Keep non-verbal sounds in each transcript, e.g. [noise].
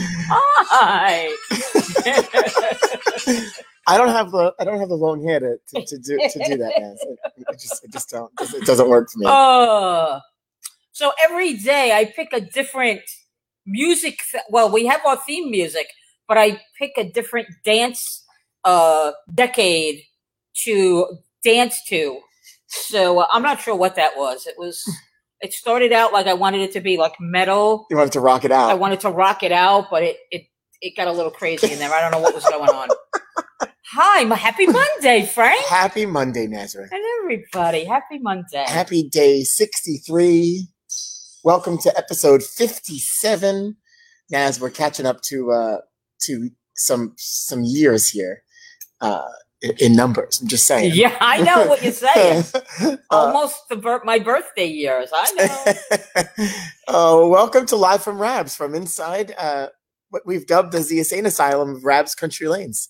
Hi. [laughs] I don't have the I don't have the long hair to, to, to do to do that, man. It just it just don't it doesn't work for me. Uh, so every day I pick a different music. th- Well, we have our theme music, but I pick a different dance uh, decade to dance to. So uh, I'm not sure what that was. It was. It started out like I wanted it to be like metal. You wanted to rock it out. I wanted to rock it out, but it it it got a little crazy in there. I don't know what was going on. [laughs] Hi, my happy Monday, Frank, Happy Monday, Nazareth. and everybody. Happy Monday. Happy day 63. Welcome to episode 57. Naz, we're catching up to uh to some some years here. Uh in, numbers. I'm just saying. Yeah, I know what you're saying. [laughs] Uh, Almost the my birthday years. I know. [laughs] oh, welcome to Live from Rabs from inside uh, what we've dubbed as the insane asylum of Rabs Country Lanes.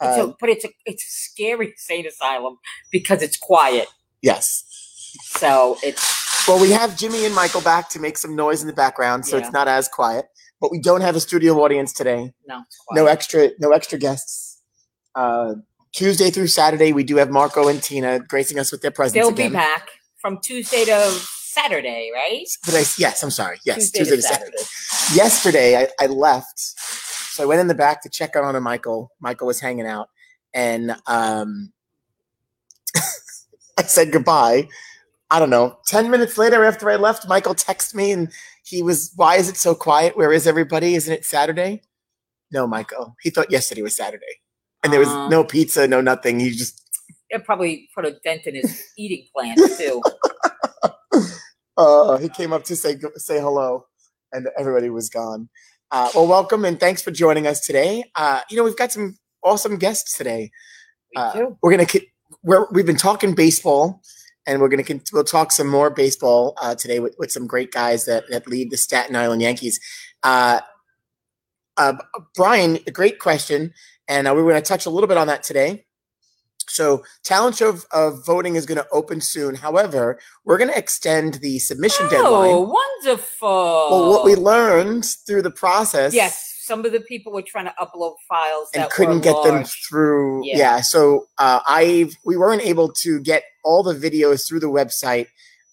Uh, but it's a it's a scary insane asylum because it's quiet. yes. So it's Well, we have Jimmy and Michael back to make some noise in the background, so Yeah. it's not as quiet. But we don't have a studio audience today. no, it's quiet. No extra, no extra guests. Uh, Tuesday through Saturday, we do have Marco and Tina gracing us with their presence They'll again. be back from Tuesday to Saturday, right? But I, yes, I'm sorry. Yes, Tuesday Tuesday, to to Saturday. Yesterday, I, I left, so I went in the back to check on on Michael. Michael was hanging out, and um, [laughs] I said goodbye. I don't know. Ten minutes later, after I left, Michael texted me, and he was, "Why is it so quiet? Where is everybody? Isn't it Saturday?" No, Michael. He thought yesterday was Saturday, and there was Uh. no pizza, no nothing. He just It probably put a dent in his [laughs] eating plans too. Uh, he came up to say say hello, and everybody was gone. Uh, well, welcome and thanks for joining us today. Uh, you know we've got some awesome guests today. Uh. We're gonna we're, we've been talking baseball, and we're gonna we'll talk some more baseball uh, today with, with some great guys that that lead the Staten Island Yankees. Uh, Brian, a great question, and uh, we we're going to touch a little bit on that today. So, talent show of, of voting is going to open soon. However, we're going to extend the submission Oh, deadline. Oh, wonderful. Well, what we learned through the process, yes, some of the people were trying to upload files and couldn't get them through. Yeah. Yeah, so uh, I we weren't able to get all the videos through the website,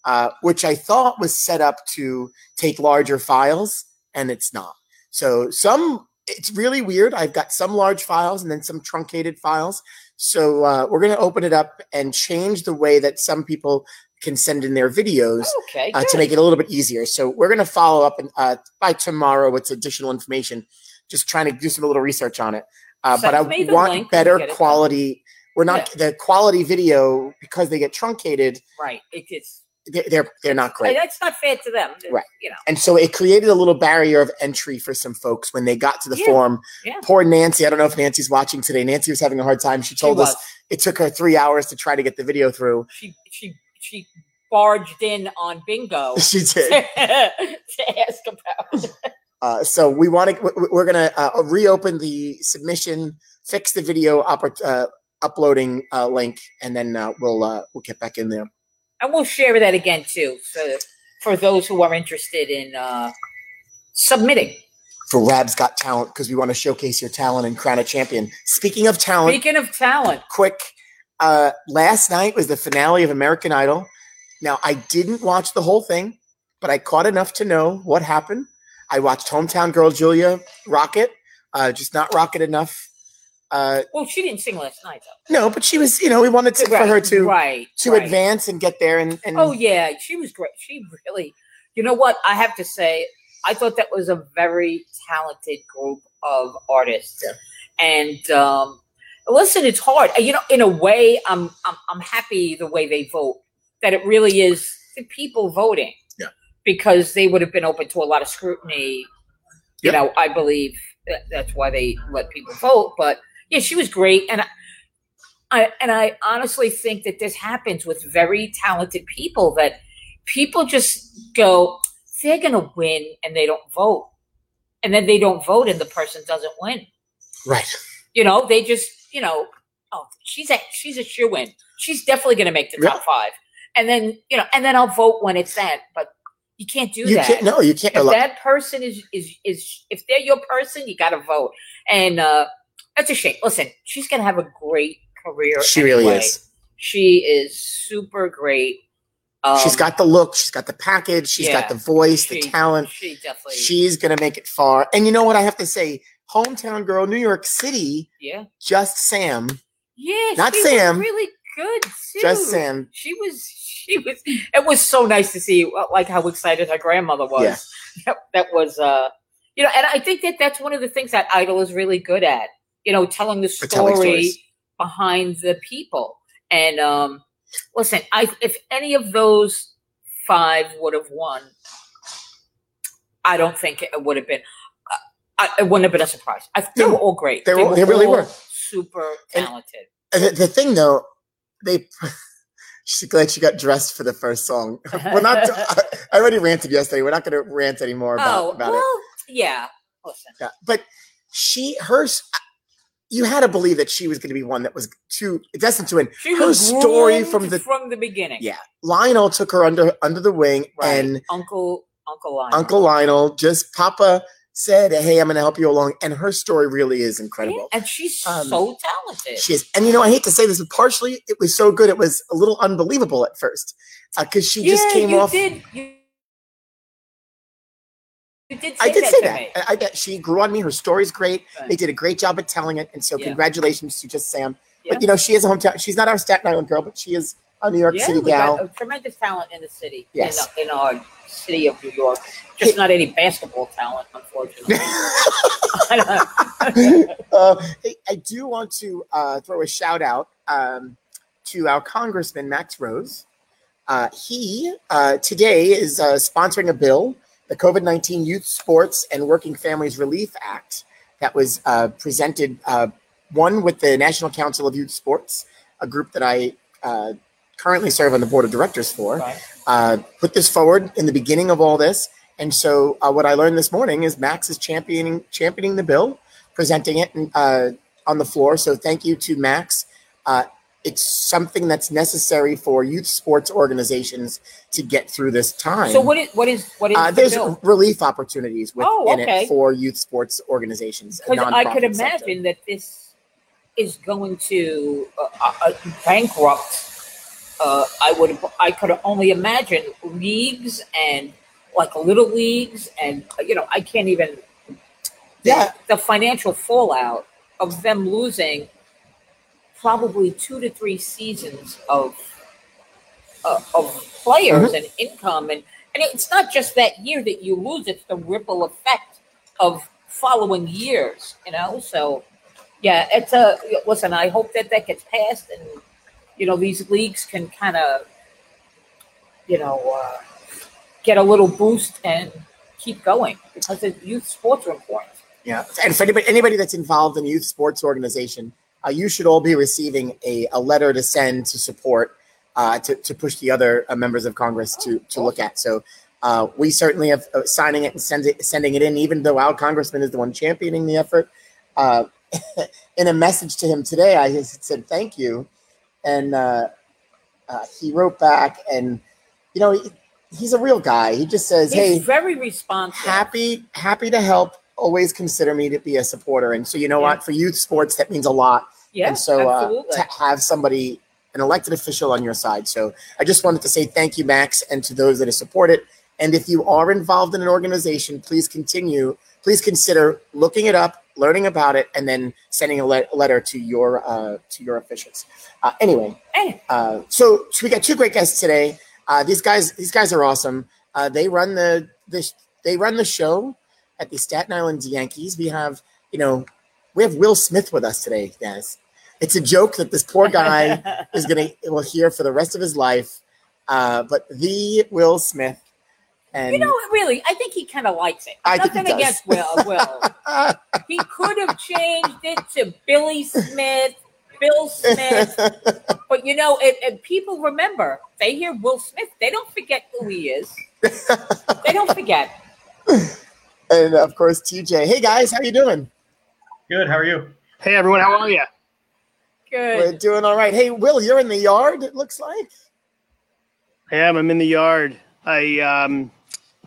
uh, which I thought was set up to take larger files, and it's not. So some it's really weird. I've got some large files and then some truncated files. So uh, we're going to open it up and change the way that some people can send in their videos Okay, uh, to make it a little bit easier. So we're going to follow up and, uh, by tomorrow with additional information. Just trying to do some little research on it. Uh, but I Send me the want better done. quality. We're not the quality video because they get truncated. right. It, it's They're they're, not great. that's not fair to them. Right. You know. And so it created a little barrier of entry for some folks when they got to the Yeah, form. yeah. Poor Nancy. I don't know if Nancy's watching today. Nancy was having a hard time. She She told was. us it took her three hours to try to get the video through. She she she barged in on bingo [laughs] She [laughs] did. to ask about. [laughs] Uh, so we want to. We're going to uh, reopen the submission, fix the video uh, uploading uh, link, and then uh, we'll uh, we'll get back in there. And we'll share that again too, so for those who are interested in uh, submitting. For Rab's Got Talent, because we want to showcase your talent and crown a champion. Speaking of talent, Speaking of talent, quick. Uh, last night was the finale of American Idol. Now I didn't watch the whole thing, but I caught enough to know what happened. I watched hometown girl Julia rocket, uh, just not rocket enough. Uh, well, she didn't sing last night though. no, but she was, you know, we wanted to, right, for her to right to right. advance and get there. And, and Oh yeah, she was great. She really, you know what? I have to say, I thought that was a very talented group of artists. Yeah. And um, listen, it's hard. You know, in a way, I'm I'm I'm happy the way they vote. That it really is the people voting. Yeah. Because they would have been open to a lot of scrutiny. You Yeah. know, I believe that's why they let people vote. But yeah, she was great, and I, I and I honestly think that this happens with very talented people that people just go, they're gonna win and they don't vote. And then they don't vote and the person doesn't win. right. You know, they just, you know, oh, she's a she's a shoe win. She's definitely gonna make the top five. And then, you know, and then I'll vote when it's that. But You can't do You that. can't. No, you can't. if that person is is is if they're your person, you got to vote, and uh that's a shame. Listen, she's gonna have a great career. she really is. She is super great. Um, she's got the look. She's got the package. She's got the voice, the talent. She definitely. She's gonna make it far. And you know what? I have to say, hometown girl, New York City. yeah. Just Sam. Yeah. Not she Sam. Really good too. Just Sam. She was. She was. It was so nice to see uh, like how excited her grandmother was. Yeah. [laughs] That, that was. uh You know, and I think that that's one of the things that Idol is really good at. You know, telling the For telling story behind the people. And um listen, I if any of those five would have won, I don't think it would have been. Uh, I, it wouldn't have been a surprise. I, they No, were all great. they were- they really all were. super And- talented. Uh, The, the thing though, they. [laughs] She's glad she got dressed for the first song. [laughs] We're not. [laughs] I already ranted yesterday. We're not going to rant anymore about, oh about well, it. yeah. Listen, Yeah, but she, hers, you had to believe that she was going to be one that was too destined to win. she Her story from the- from the beginning. Yeah, Lionel took her under under the wing, right. and Uncle Uncle Lionel. Uncle Lionel just Papa said, "Hey, I'm going to help you along," and her story really is Yeah, incredible. and she's Um, so talented. She is, and you know, I hate to say this, but partially it was so good, it was a little unbelievable at first because she just came you off. Did, you, you did say I did that say that. me. I, she grew on me. Her story's great. Right. They did a great job at telling it, and so Yeah. congratulations to just Sam. Yeah. But you know, she is a hometown. She's not our Staten Island girl, but she is a New York yeah, City we got gal. a tremendous talent in the city. Yes. in, in our city of New York. Just not any basketball talent, unfortunately. [laughs] [laughs] uh, hey, I do want to uh, throw a shout out um, to our Congressman Max Rose. Uh, he uh, today is uh, sponsoring a bill, the COVID 19 Youth Sports and Working Families Relief Act, that was uh, presented, uh, one with the National Council of Youth Sports, a group that I uh, currently serve on the board of directors for uh, put this forward in the beginning of all this. And so, uh, what I learned this morning is Max is championing championing the bill, presenting it uh, on the floor. So, thank you to Max. Uh, it's something that's necessary for youth sports organizations to get through this time. So what is what is what is uh, the there's bill? relief opportunities within Oh, okay. it for youth sports organizations. Because I could nonprofit sector. imagine that this is going to uh, uh, bankrupt. Uh, I would. I could only imagine leagues and like little leagues, and you know, I can't even. Yeah. The financial fallout of them losing probably two to three seasons of uh, of players and income, and and it's not just that year that you lose; it's the ripple effect of following years. You know, so yeah, it's a listen. I hope that that gets passed, and you know these leagues can kind of you know uh, get a little boost and keep going because youth sports are important. Yeah, and for anybody, anybody that's involved in a youth sports organization, uh, you should all be receiving a, a letter to send to support uh, to, to push the other uh, members of Congress to to look at. So uh, we certainly have uh, signing it and send it, sending it in, even though our congressman is the one championing the effort. Uh, [laughs] in a message to him today, I said thank you, and uh, uh, he wrote back, and you know he, he's a real guy. He just says, He's "Hey, very responsive. happy happy to help always consider me to be a supporter. And so you know Yeah. what? For youth sports that means a lot. Yeah, and so uh, to have somebody an elected official on your side. So i just wanted to say thank you max and to those that have supported. And if you are involved in an organization please continue please consider looking it up learning about it and then sending a, le- letter to your uh, to your officials. Uh, anyway uh, so, so we got two great guests today. Uh, these guys, these guys are awesome. Uh, they run the, the they run the show at the Staten Island Yankees. We have, you know, we have Will Smith with us today, guys. It's a joke that this poor guy [laughs] is gonna will hear for the rest of his life. Uh, but the Will Smith, and you know, really, I think he kind of likes it. I think he Nothing against Will. [laughs] Will. he could have changed it to Billy Smith, Bill Smith, but you know, if people remember, they hear Will Smith, they don't forget who he is. [laughs] they don't forget. And of course TJ. Hey guys, how you doing? Good. How are you? Hey everyone, how are you? Good. We're doing all right. Hey Will, you're in the yard. It looks like. I am. I'm in the yard. I um,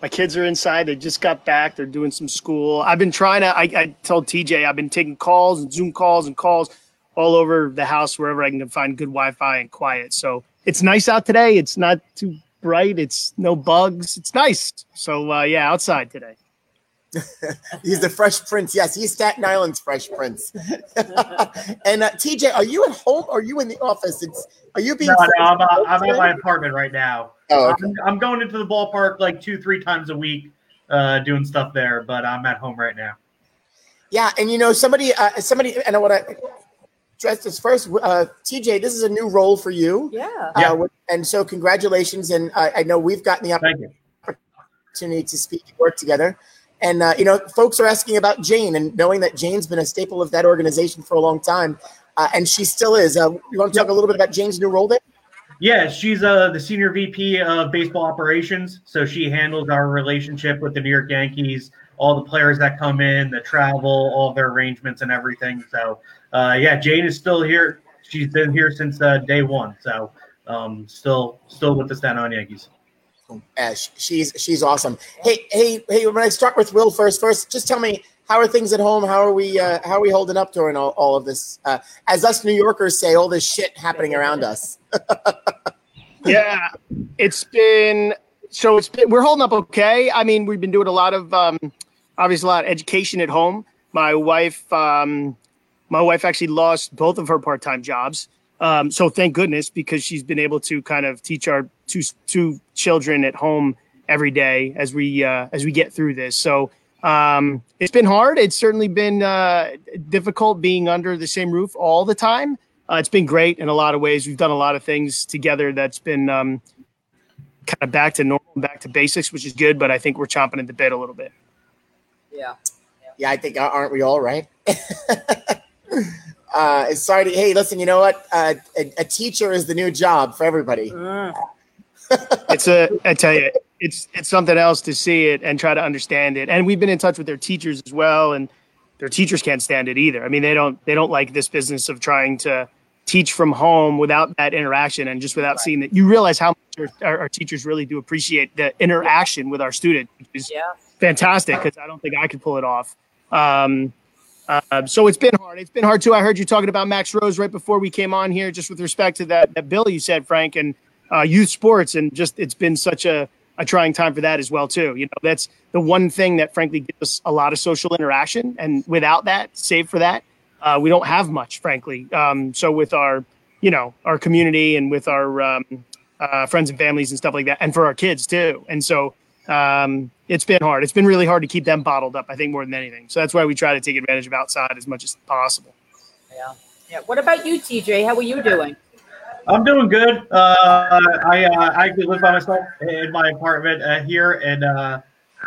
My kids are inside. They just got back. They're doing some school. I've been trying to. I, I told TJ I've been taking calls and Zoom calls and calls all over the house wherever I can find good Wi-Fi and quiet. So it's nice out today. It's not too bright. It's no bugs. It's nice. So uh, yeah, outside today. [laughs] he's the Fresh Prince. Yes, he's Staten Island's Fresh Prince. [laughs] and uh, TJ, are you at home? Or are you in the office? It's are you being? No, no, I'm, uh, I'm at my apartment right now. Oh, okay. I'm, I'm, going into the ballpark like two, three times a week, uh, doing stuff there. But I'm at home right now. Yeah, and you know somebody, uh, somebody, and I want to address this first. Uh, TJ, this is a new role for you. Yeah. Uh, and so congratulations, and I know we've gotten the opportunity to speak and work together. And uh, you know, folks are asking about Jane, and knowing that Jane's been a staple of that organization for a long time, uh, and she still is. Uh, you want to talk a little bit about Jane's new role there? Yeah, she's uh, the senior VP of baseball operations, so she handles our relationship with the New York Yankees, all the players that come in, the travel, all their arrangements, and everything. So, uh, yeah, Jane is still here. She's been here since uh, day one, so um, still still with the Staten Island Yankees. Uh, she's she's awesome. Hey hey hey! When I start with Will first, first just tell me how are things at home? How are we uh, how are we holding up during all, all of this? Uh, as us New Yorkers say, all this shit happening around us. [laughs] yeah, it's been so it's been we're holding up okay. I mean, we've been doing a lot of um, obviously a lot of education at home. My wife um, my wife actually lost both of her part time jobs. Um, so thank goodness because she's been able to kind of teach our two two children at home every day as we uh, as we get through this. So um, it's been hard. It's certainly been uh, difficult being under the same roof all the time. Uh, it's been great in a lot of ways. We've done a lot of things together that's been um, kind of back to normal, back to basics, which is good. But I think we're chomping at the bit a little bit. Yeah. Yeah, I think aren't we all right? [laughs] uh, sorry to, hey, listen, you know what? Uh, a, a, teacher is the new job for everybody. Mm. It's a, I tell you, it's, it's something else to see it and try to understand it. And we've been in touch with their teachers as well. And their teachers can't stand it either. I mean, they don't, they don't like this business of trying to teach from home without that interaction and just without right. seeing that you realize how much our, our, teachers really do appreciate the interaction with our student, which is yeah. fantastic. Cause I don't think I could pull it off. Um, uh, so it's been hard. It's been hard too. I heard you talking about Max Rose right before we came on here, just with respect to that that bill you said, Frank, and uh, youth sports, and just it's been such a a trying time for that as well too. You know, that's the one thing that frankly gives us a lot of social interaction, and without that, save for that, uh, we don't have much, frankly. Um, so with our, you know, our community and with our um, uh, friends and families and stuff like that, and for our kids too, and so um, it's been hard. It's been really hard to keep them bottled up. I think more than anything. So that's why we try to take advantage of outside as much as possible. Yeah. Yeah. What about you, TJ? How are you doing? I'm doing good. Uh, I uh, I live by myself in my apartment uh, here in uh,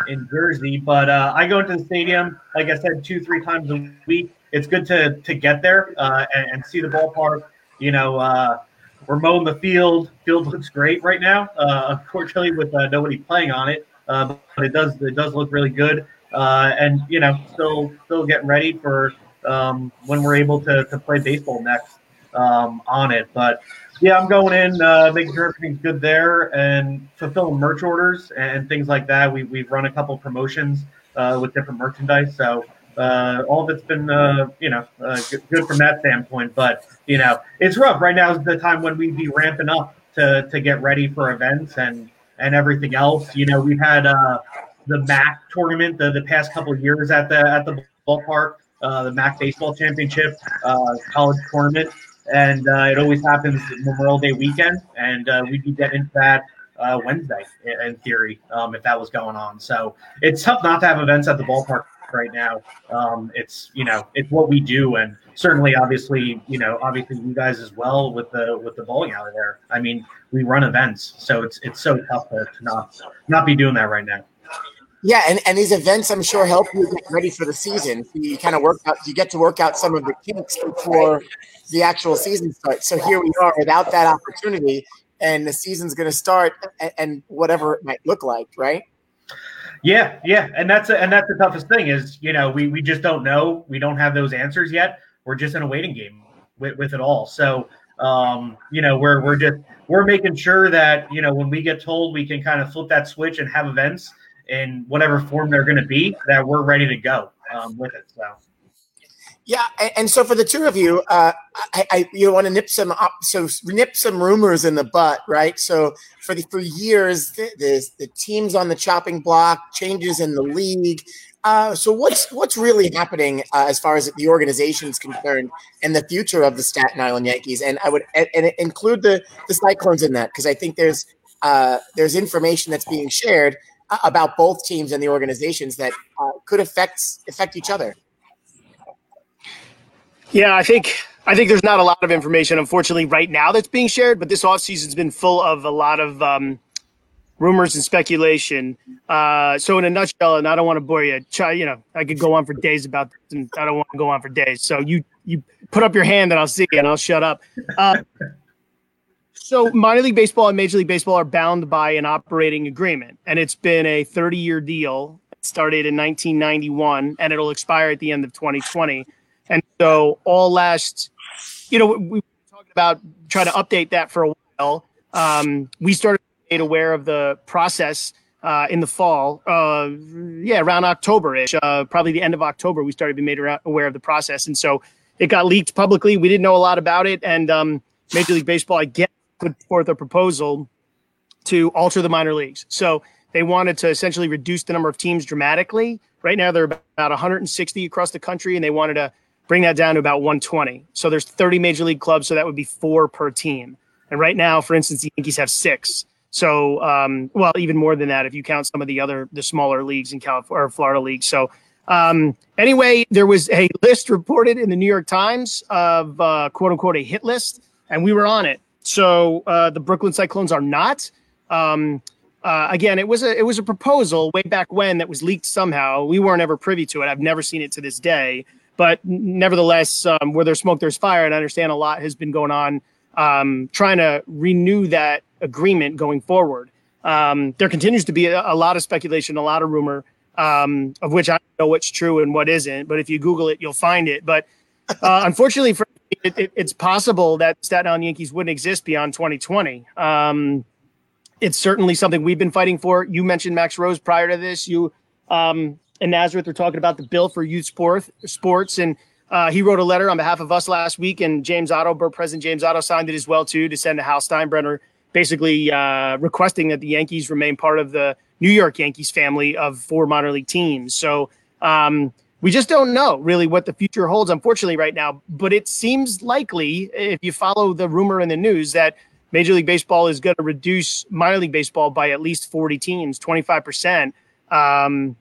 in Jersey, but uh, I go into the stadium, like I said, two three times a week. It's good to to get there uh, and, and, see the ballpark. You know, we're mowing the field. Field [laughs] looks great right now. unfortunately, with nobody playing on it, but it does it does look really good. and you know, still still getting ready for um, when we're able to to play baseball next um, on it, but yeah, I'm going in, uh, making sure everything's good there and fulfilling merch orders and things like that. We, we've run a couple promotions uh, with different merchandise. So uh, all of it's been, uh, you know, uh, good, from that standpoint. But, you know, it's rough. Right now is the time when we'd be ramping up to, to get ready for events and, and everything else. You know, we've had uh, the MAAC tournament the, the past couple years at the at the ballpark, the MAAC Baseball Championship college tournament and uh, it always happens Memorial Day weekend, and uh, we'd be getting that uh, Wednesday in theory um, if that was going on. So it's tough not to have events at the ballpark right now. Um, it's you know it's what we do, and certainly, obviously, you know, obviously you guys as well with the with the bowling alley there. I mean, we run events, so it's it's so tough to, to not not be doing that right now. Yeah, and, and these events I'm sure help you get ready for the season. You kind of work out you get to work out some of the kinks before the actual season starts. So here we are without that opportunity, and the season's going to start, and, and, whatever it might look like, right? Yeah, yeah, and that's a, and that's the toughest thing is you know we we just don't know. We don't have those answers yet. We're just in a waiting game with, with it all. So um, you know we're we're just we're making sure that you know when we get told we can kind of flip that switch and have events in whatever form they're going to be, that we're ready to go um, with it. So. Yeah, and, so for the two of you, uh, I, I, you want to nip some up, so nip some rumors in the butt, right? So for the for years, the, the, the teams on the chopping block, changes in the league. Uh, so what's what's really happening uh, as far as the organization is concerned and the future of the Staten Island Yankees? And I would and, and include the the Cyclones in that because I think there's uh, there's information that's being shared about both teams and the organizations that uh, could affect affect each other. Yeah, I think I think there's not a lot of information, unfortunately, right now that's being shared. But this offseason's been full of a lot of um, rumors and speculation. Uh, so, in a nutshell, and I don't want to bore you, try, you know, I could go on for days about this, and I don't want to go on for days. So, you you put up your hand, and I'll see and I'll shut up. Uh, so, minor league baseball and Major League Baseball are bound by an operating agreement, and it's been a 30 year deal. It started in 1991, and it'll expire at the end of 2020. And so all last, you know, we were talking about trying to update that for a while. Um, we started made aware of the process uh, in the fall. Uh, yeah, around October-ish, uh, probably the end of October, we started being made aware of the process. And so it got leaked publicly. We didn't know a lot about it. And um, Major League Baseball, I guess, put forth a proposal to alter the minor leagues. So they wanted to essentially reduce the number of teams dramatically. Right now, they're about 160 across the country, and they wanted to bring that down to about 120. So there's 30 major league clubs, so that would be four per team. And right now, for instance, the Yankees have six. So, um, well, even more than that if you count some of the other the smaller leagues in California or Florida leagues. So, um, anyway, there was a [laughs] list reported in the New York Times of uh, quote unquote a hit list, and we were on it. So uh, the Brooklyn Cyclones are not. Um, uh, again, it was a it was a proposal way back when that was leaked somehow. We weren't ever privy to it. I've never seen it to this day. But nevertheless, um, where there's smoke, there's fire. And I understand a lot has been going on um, trying to renew that agreement going forward. Um, there continues to be a, a, lot of speculation, a lot of rumor, um, of which I don't know what's true and what isn't. But if you Google it, you'll find it. But uh, [laughs] unfortunately, for it, it, it's possible that Staten Island Yankees wouldn't exist beyond 2020. Um, it's certainly something we've been fighting for. You mentioned Max Rose prior to this. You um, and Nazareth are talking about the bill for youth sport, sports. And uh, he wrote a letter on behalf of us last week, and James Otto, President James Otto, signed it as well too to send to Hal Steinbrenner, basically uh, requesting that the Yankees remain part of the New York Yankees family of four minor league teams. So um, we just don't know really what the future holds, unfortunately, right now. But it seems likely, if you follow the rumor in the news, that Major League Baseball is going to reduce minor league baseball by at least 40 teams, 25%. Um,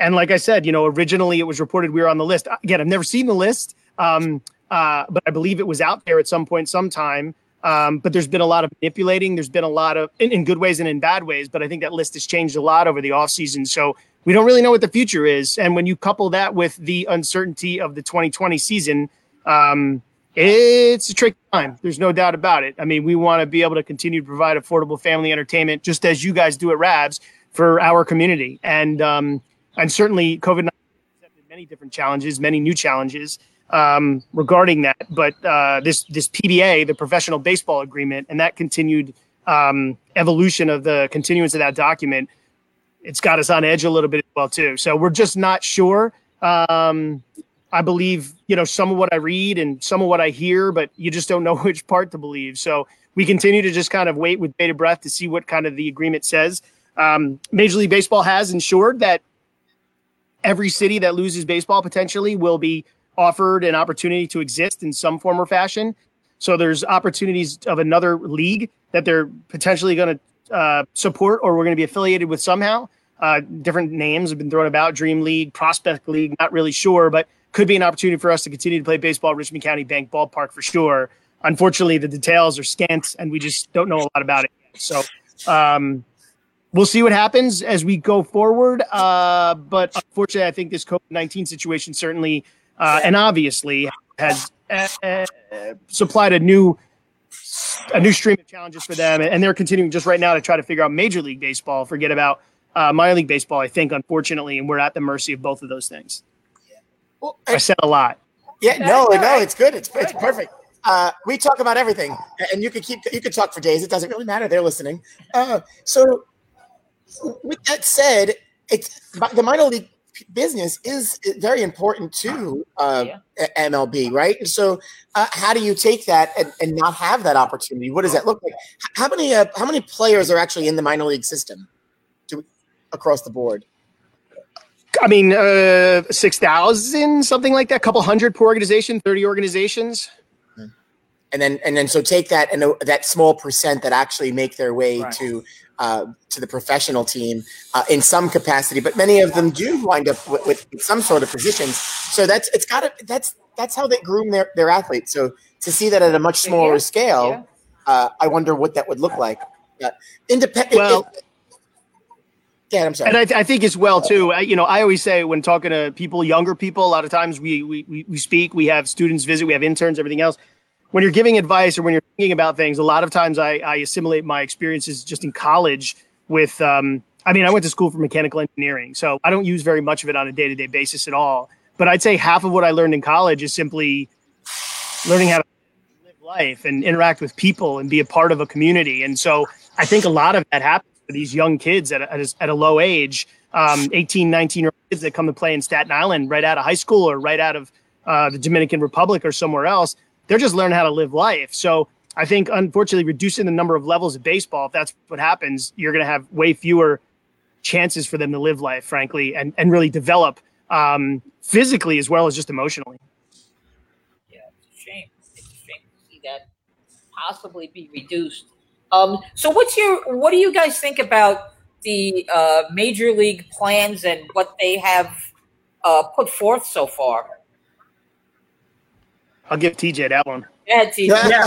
and like I said, you know, originally it was reported we were on the list. Again, I've never seen the list, um, uh, but I believe it was out there at some point, sometime. Um, but there's been a lot of manipulating. There's been a lot of, in, in, good ways and in bad ways. But I think that list has changed a lot over the offseason. So we don't really know what the future is. And when you couple that with the uncertainty of the 2020 season, um, it's a tricky time. There's no doubt about it. I mean, we want to be able to continue to provide affordable family entertainment, just as you guys do at Rabs for our community. And um, and certainly COVID presented many different challenges, many new challenges um, regarding that. But uh, this this PBA, the Professional Baseball Agreement, and that continued um, evolution of the continuance of that document, it's got us on edge a little bit as well too. So we're just not sure. Um, I believe you know some of what I read and some of what I hear, but you just don't know [laughs] which part to believe. So we continue to just kind of wait with bated breath to see what kind of the agreement says. Um, Major League Baseball has ensured that every city that loses baseball potentially will be offered an opportunity to exist in some form or fashion. So there's opportunities of another league that they're potentially going to uh, support or we're going to be affiliated with somehow. Uh, different names have been thrown about Dream League, Prospect League, not really sure, but could be an opportunity for us to continue to play baseball at Richmond County Bank Ballpark for sure. Unfortunately, the details are scant and we just don't know a lot about it. So, um, we'll see what happens as we go forward. Uh, but unfortunately, I think this COVID 19 situation certainly uh, and obviously has uh, supplied a new a new stream of challenges for them, and they're continuing just right now to try to figure out Major League Baseball. Forget about uh, minor league baseball. I think, unfortunately, and we're at the mercy of both of those things. Well, I, I said a lot. Yeah, no, no, it's good. It's it's perfect. Uh, we talk about everything, and you could keep you could talk for days. It doesn't really matter. They're listening. Uh, so with that said, it's the minor league business is very important to uh, yeah. MLB, right? so, uh, how do you take that and, and, not have that opportunity? What does that look like? How many uh, how many players are actually in the minor league system, to, across the board? I mean, uh, six thousand, something like that. A couple hundred per organization, thirty organizations. And then, and then, so take that and that small percent that actually make their way right. to uh, to the professional team uh, in some capacity, but many of them do wind up with, with some sort of positions. So that's it's got to that's that's how they groom their their athletes. So to see that at a much smaller yeah. scale, yeah. Uh, I wonder what that would look like. independent. Well, it, yeah, I'm sorry. And I, th- I, think as well too. I, you know, I always say when talking to people, younger people, a lot of times we, we we speak, we have students visit, we have interns, everything else when you're giving advice or when you're thinking about things, a lot of times I, I assimilate my experiences just in college with, um, I mean, I went to school for mechanical engineering, so I don't use very much of it on a day to day basis at all. But I'd say half of what I learned in college is simply learning how to live life and interact with people and be a part of a community. And so I think a lot of that happens these young kids at a, at a, low age, um, 18, 19 year old kids that come to play in Staten Island right out of high school or right out of uh, the Dominican Republic or somewhere else they're just learning how to live life. So I think, unfortunately, reducing the number of levels of baseball, if that's what happens, you're going to have way fewer chances for them to live life, frankly, and, and really develop um, physically as well as just emotionally. Yeah, it's a shame. It's a shame to see that possibly be reduced. Um, so, what's your what do you guys think about the uh, major league plans and what they have uh, put forth so far? I'll give TJ that one. Yeah, TJ. yeah,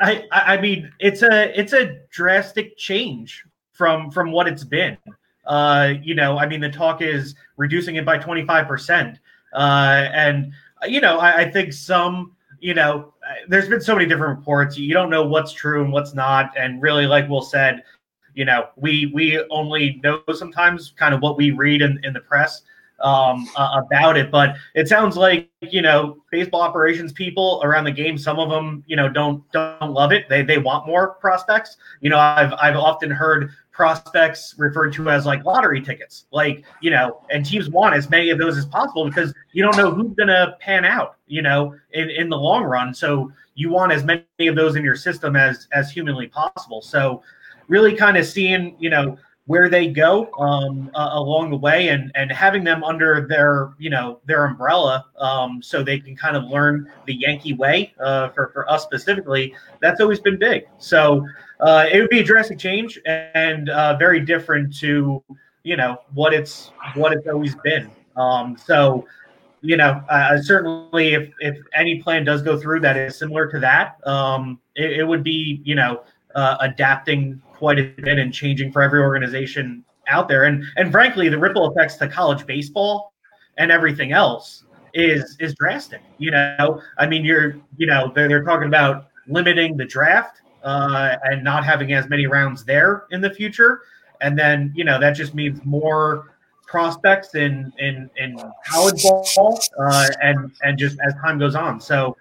I, I, I mean, it's a it's a drastic change from from what it's been. Uh, you know, I mean, the talk is reducing it by twenty five percent, uh, and you know, I, I think some, you know, there's been so many different reports. You don't know what's true and what's not, and really, like Will said, you know, we we only know sometimes kind of what we read in, in the press um, uh, about it. But it sounds like you know baseball operations people around the game. Some of them you know don't don't love it. They they want more prospects. You know, I've I've often heard prospects referred to as like lottery tickets like you know and teams want as many of those as possible because you don't know who's to pan out you know in in the long run so you want as many of those in your system as as humanly possible so really kind of seeing you know where they go um, uh, along the way and and having them under their you know their umbrella um, so they can kind of learn the Yankee way uh, for for us specifically. That's always been big. So uh, it would be a drastic change and uh, very different to you know what it's what it's always been. Um, so you know certainly if if any plan does go through that is similar to that, um, it, it would be you know uh, adapting quite a bit and changing for every organization out there. And and frankly, the ripple effects to college baseball and everything else is is drastic. You know, I mean, you're you know they're, they're talking about limiting the draft uh, and not having as many rounds there in the future, and then you know that just means more prospects in in in college ball uh, and and just as time goes on. So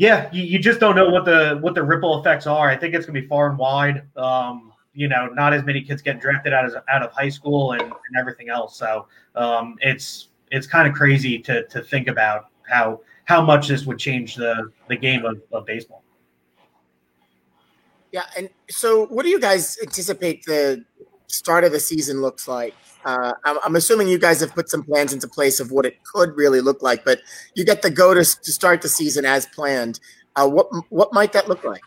yeah, you, you, just don't know what the what the ripple effects are. I think it's going to be far and wide. Um, you know, not as many kids get drafted out of out of high school and, and everything else. So um, it's it's kind of crazy to to think about how how much this would change the the game of, of baseball. Yeah, and so what do you guys anticipate the start of the season looks like? Uh, I'm, I'm, assuming you guys have put some plans into place of what it could really look like, but you get the go to, to start the season as planned. Uh, what what might that look like?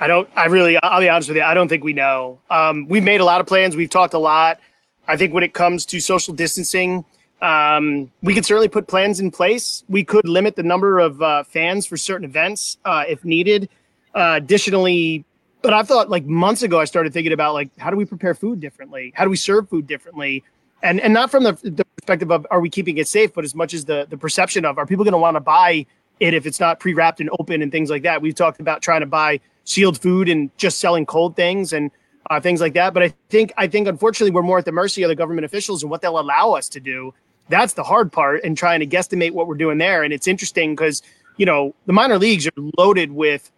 I don't. I really. I'll be honest with you. I don't think we know. Um, we've made a lot of plans. We've talked a lot. I think when it comes to social distancing, um, we could certainly put plans in place. We could limit the number of uh, fans for certain events uh, if needed. Uh, additionally, but I thought like months ago, I started thinking about like how do we prepare food differently? How do we serve food differently? And and not from the, the perspective of are we keeping it safe, but as much as the the perception of are people going to want to buy it if it's not pre wrapped and open and things like that. We've talked about trying to buy sealed food and just selling cold things and uh, things like that. But I think I think unfortunately we're more at the mercy of the government officials and what they'll allow us to do. That's the hard part and trying to guesstimate what we're doing there. And it's interesting because you know the minor leagues are loaded with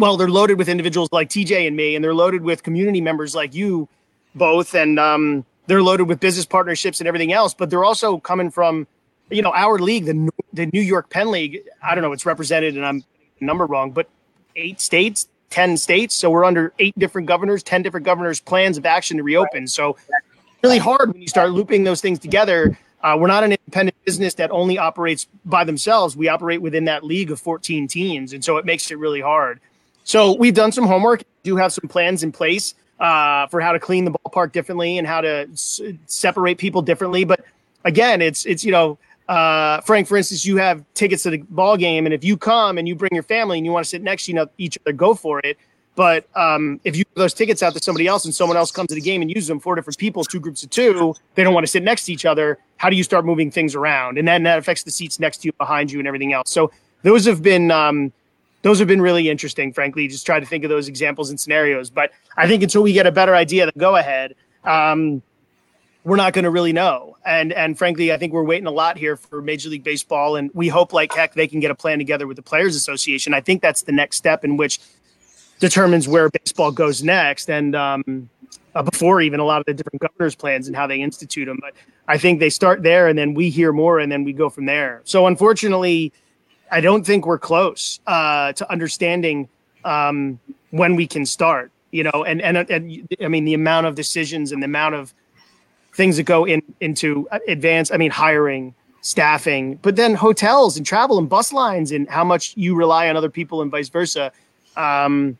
well, they're loaded with individuals like TJ and me, and they're loaded with community members like you both, and um, they're loaded with business partnerships and everything else. But they're also coming from, you know, our league, the the New York Penn League. I don't know, it's represented, and I'm number wrong, but eight states, ten states. So we're under eight different governors, ten different governors' plans of action to reopen. So really hard when you start looping those things together. Uh, we're not an independent business that only operates by themselves. We operate within that league of 14 teams, and so it makes it really hard. So we've done some homework. Do have some plans in place uh, for how to clean the ballpark differently and how to s- separate people differently. But again, it's it's you know, uh, Frank, for instance, you have tickets to the ball game, and if you come and you bring your family and you want to sit next to you know, each other, go for it. But um, if you give those tickets out to somebody else and someone else comes to the game and uses them, four different people, two groups of two, they don't want to sit next to each other. How do you start moving things around? And then that affects the seats next to you, behind you, and everything else. So those have been um, those have been really interesting, frankly. Just try to think of those examples and scenarios. But I think until we get a better idea, the go ahead, um, we're not going to really know. And and frankly, I think we're waiting a lot here for Major League Baseball, and we hope like heck they can get a plan together with the Players Association. I think that's the next step in which determines where baseball goes next, and um, uh, before even a lot of the different governors' plans and how they institute them. But I think they start there, and then we hear more, and then we go from there. So unfortunately, I don't think we're close uh, to understanding um, when we can start. You know, and, and and I mean the amount of decisions and the amount of things that go in into advance. I mean hiring, staffing, but then hotels and travel and bus lines and how much you rely on other people and vice versa. Um,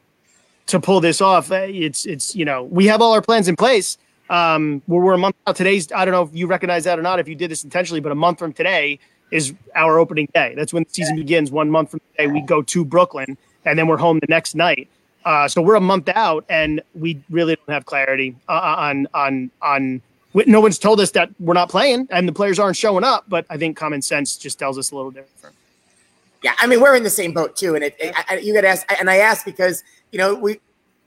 to pull this off, uh, it's it's you know we have all our plans in place. Um, we're, we're a month out. Today's I don't know if you recognize that or not. If you did this intentionally, but a month from today is our opening day. That's when the season begins. One month from today, we go to Brooklyn, and then we're home the next night. Uh, so we're a month out, and we really don't have clarity uh, on on on. No one's told us that we're not playing, and the players aren't showing up. But I think common sense just tells us a little different. Yeah, I mean we're in the same boat too, and it, it I, you got to ask, and I ask because you know we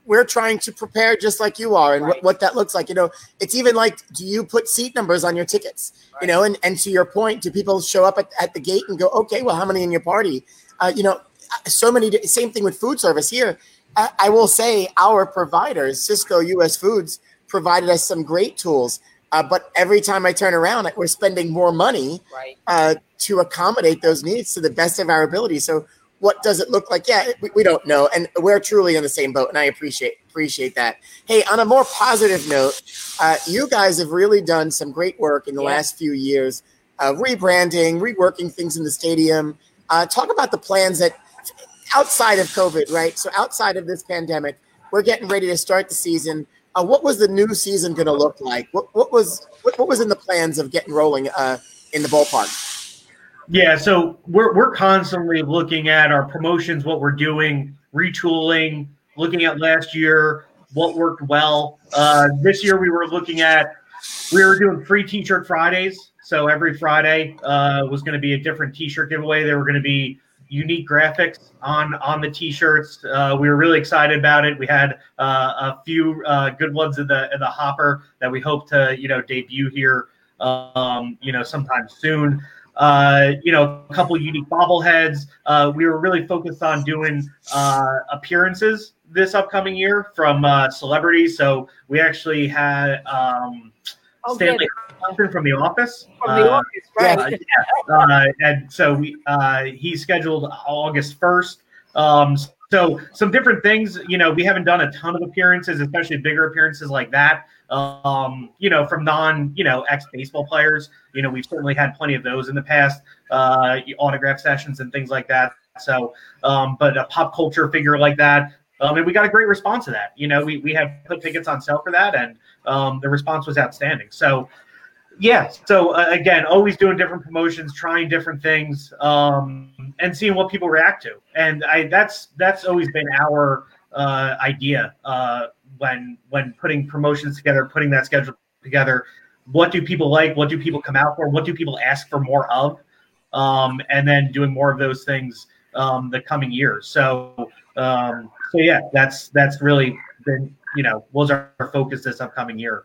we're trying to prepare just like you are, and right. what, what that looks like. You know, it's even like, do you put seat numbers on your tickets? Right. You know, and and to your point, do people show up at, at the gate and go, okay, well, how many in your party? Uh, you know, so many. Same thing with food service here. I, I will say our providers, Sysco U.S. Foods, provided us some great tools. Uh, but every time I turn around, we're spending more money right. uh, to accommodate those needs to the best of our ability. So, what does it look like? Yeah, we, we, don't know, and we're truly in the same boat, and I appreciate appreciate that. Hey, on a more positive note, uh, you guys have really done some great work in the yeah. last few years, uh, rebranding, reworking things in the stadium. Uh, talk about the plans that outside of COVID, right? So outside of this pandemic, we're getting ready to start the season uh, what was the new season going to look like? What, what was what, what, was in the plans of getting rolling uh, in the ballpark? Yeah, so we're we're constantly looking at our promotions, what we're doing, retooling, looking at last year, what worked well. Uh, this year we were looking at we were doing free T-shirt Fridays. So every Friday uh, was going to be a different T-shirt giveaway. There were going to be unique graphics on on the t-shirts. Uh, we were really excited about it. We had uh, a few uh, good ones in the in the hopper that we hope to you know debut here um, you know sometime soon. Uh, you know, a couple unique bobbleheads. Uh, we were really focused on doing uh, appearances this upcoming year from celebrities. So we actually had um, oh, Stanley from The Office. From The uh, Office, right? Uh, yeah. Uh, and so we uh, he's scheduled August first. Um, so some different things. You know, we haven't done a ton of appearances, especially bigger appearances like that. Um, you know, from non, you know, ex baseball players. You know, we've certainly had plenty of those in the past, uh, autograph sessions and things like that. So, um, but a pop culture figure like that, um, and we got a great response to that. You know, we, we have put tickets on sale for that, and um, the response was outstanding. So, yeah. So uh, again, always doing different promotions, trying different things, um, and seeing what people react to. And I that's that's always been our uh, idea uh, when when putting promotions together, putting that schedule together. What do people like? What do people come out for? What do people ask for more of? Um, and then doing more of those things um, the coming years. So um, so yeah, that's that's really been you know was our focus this upcoming year.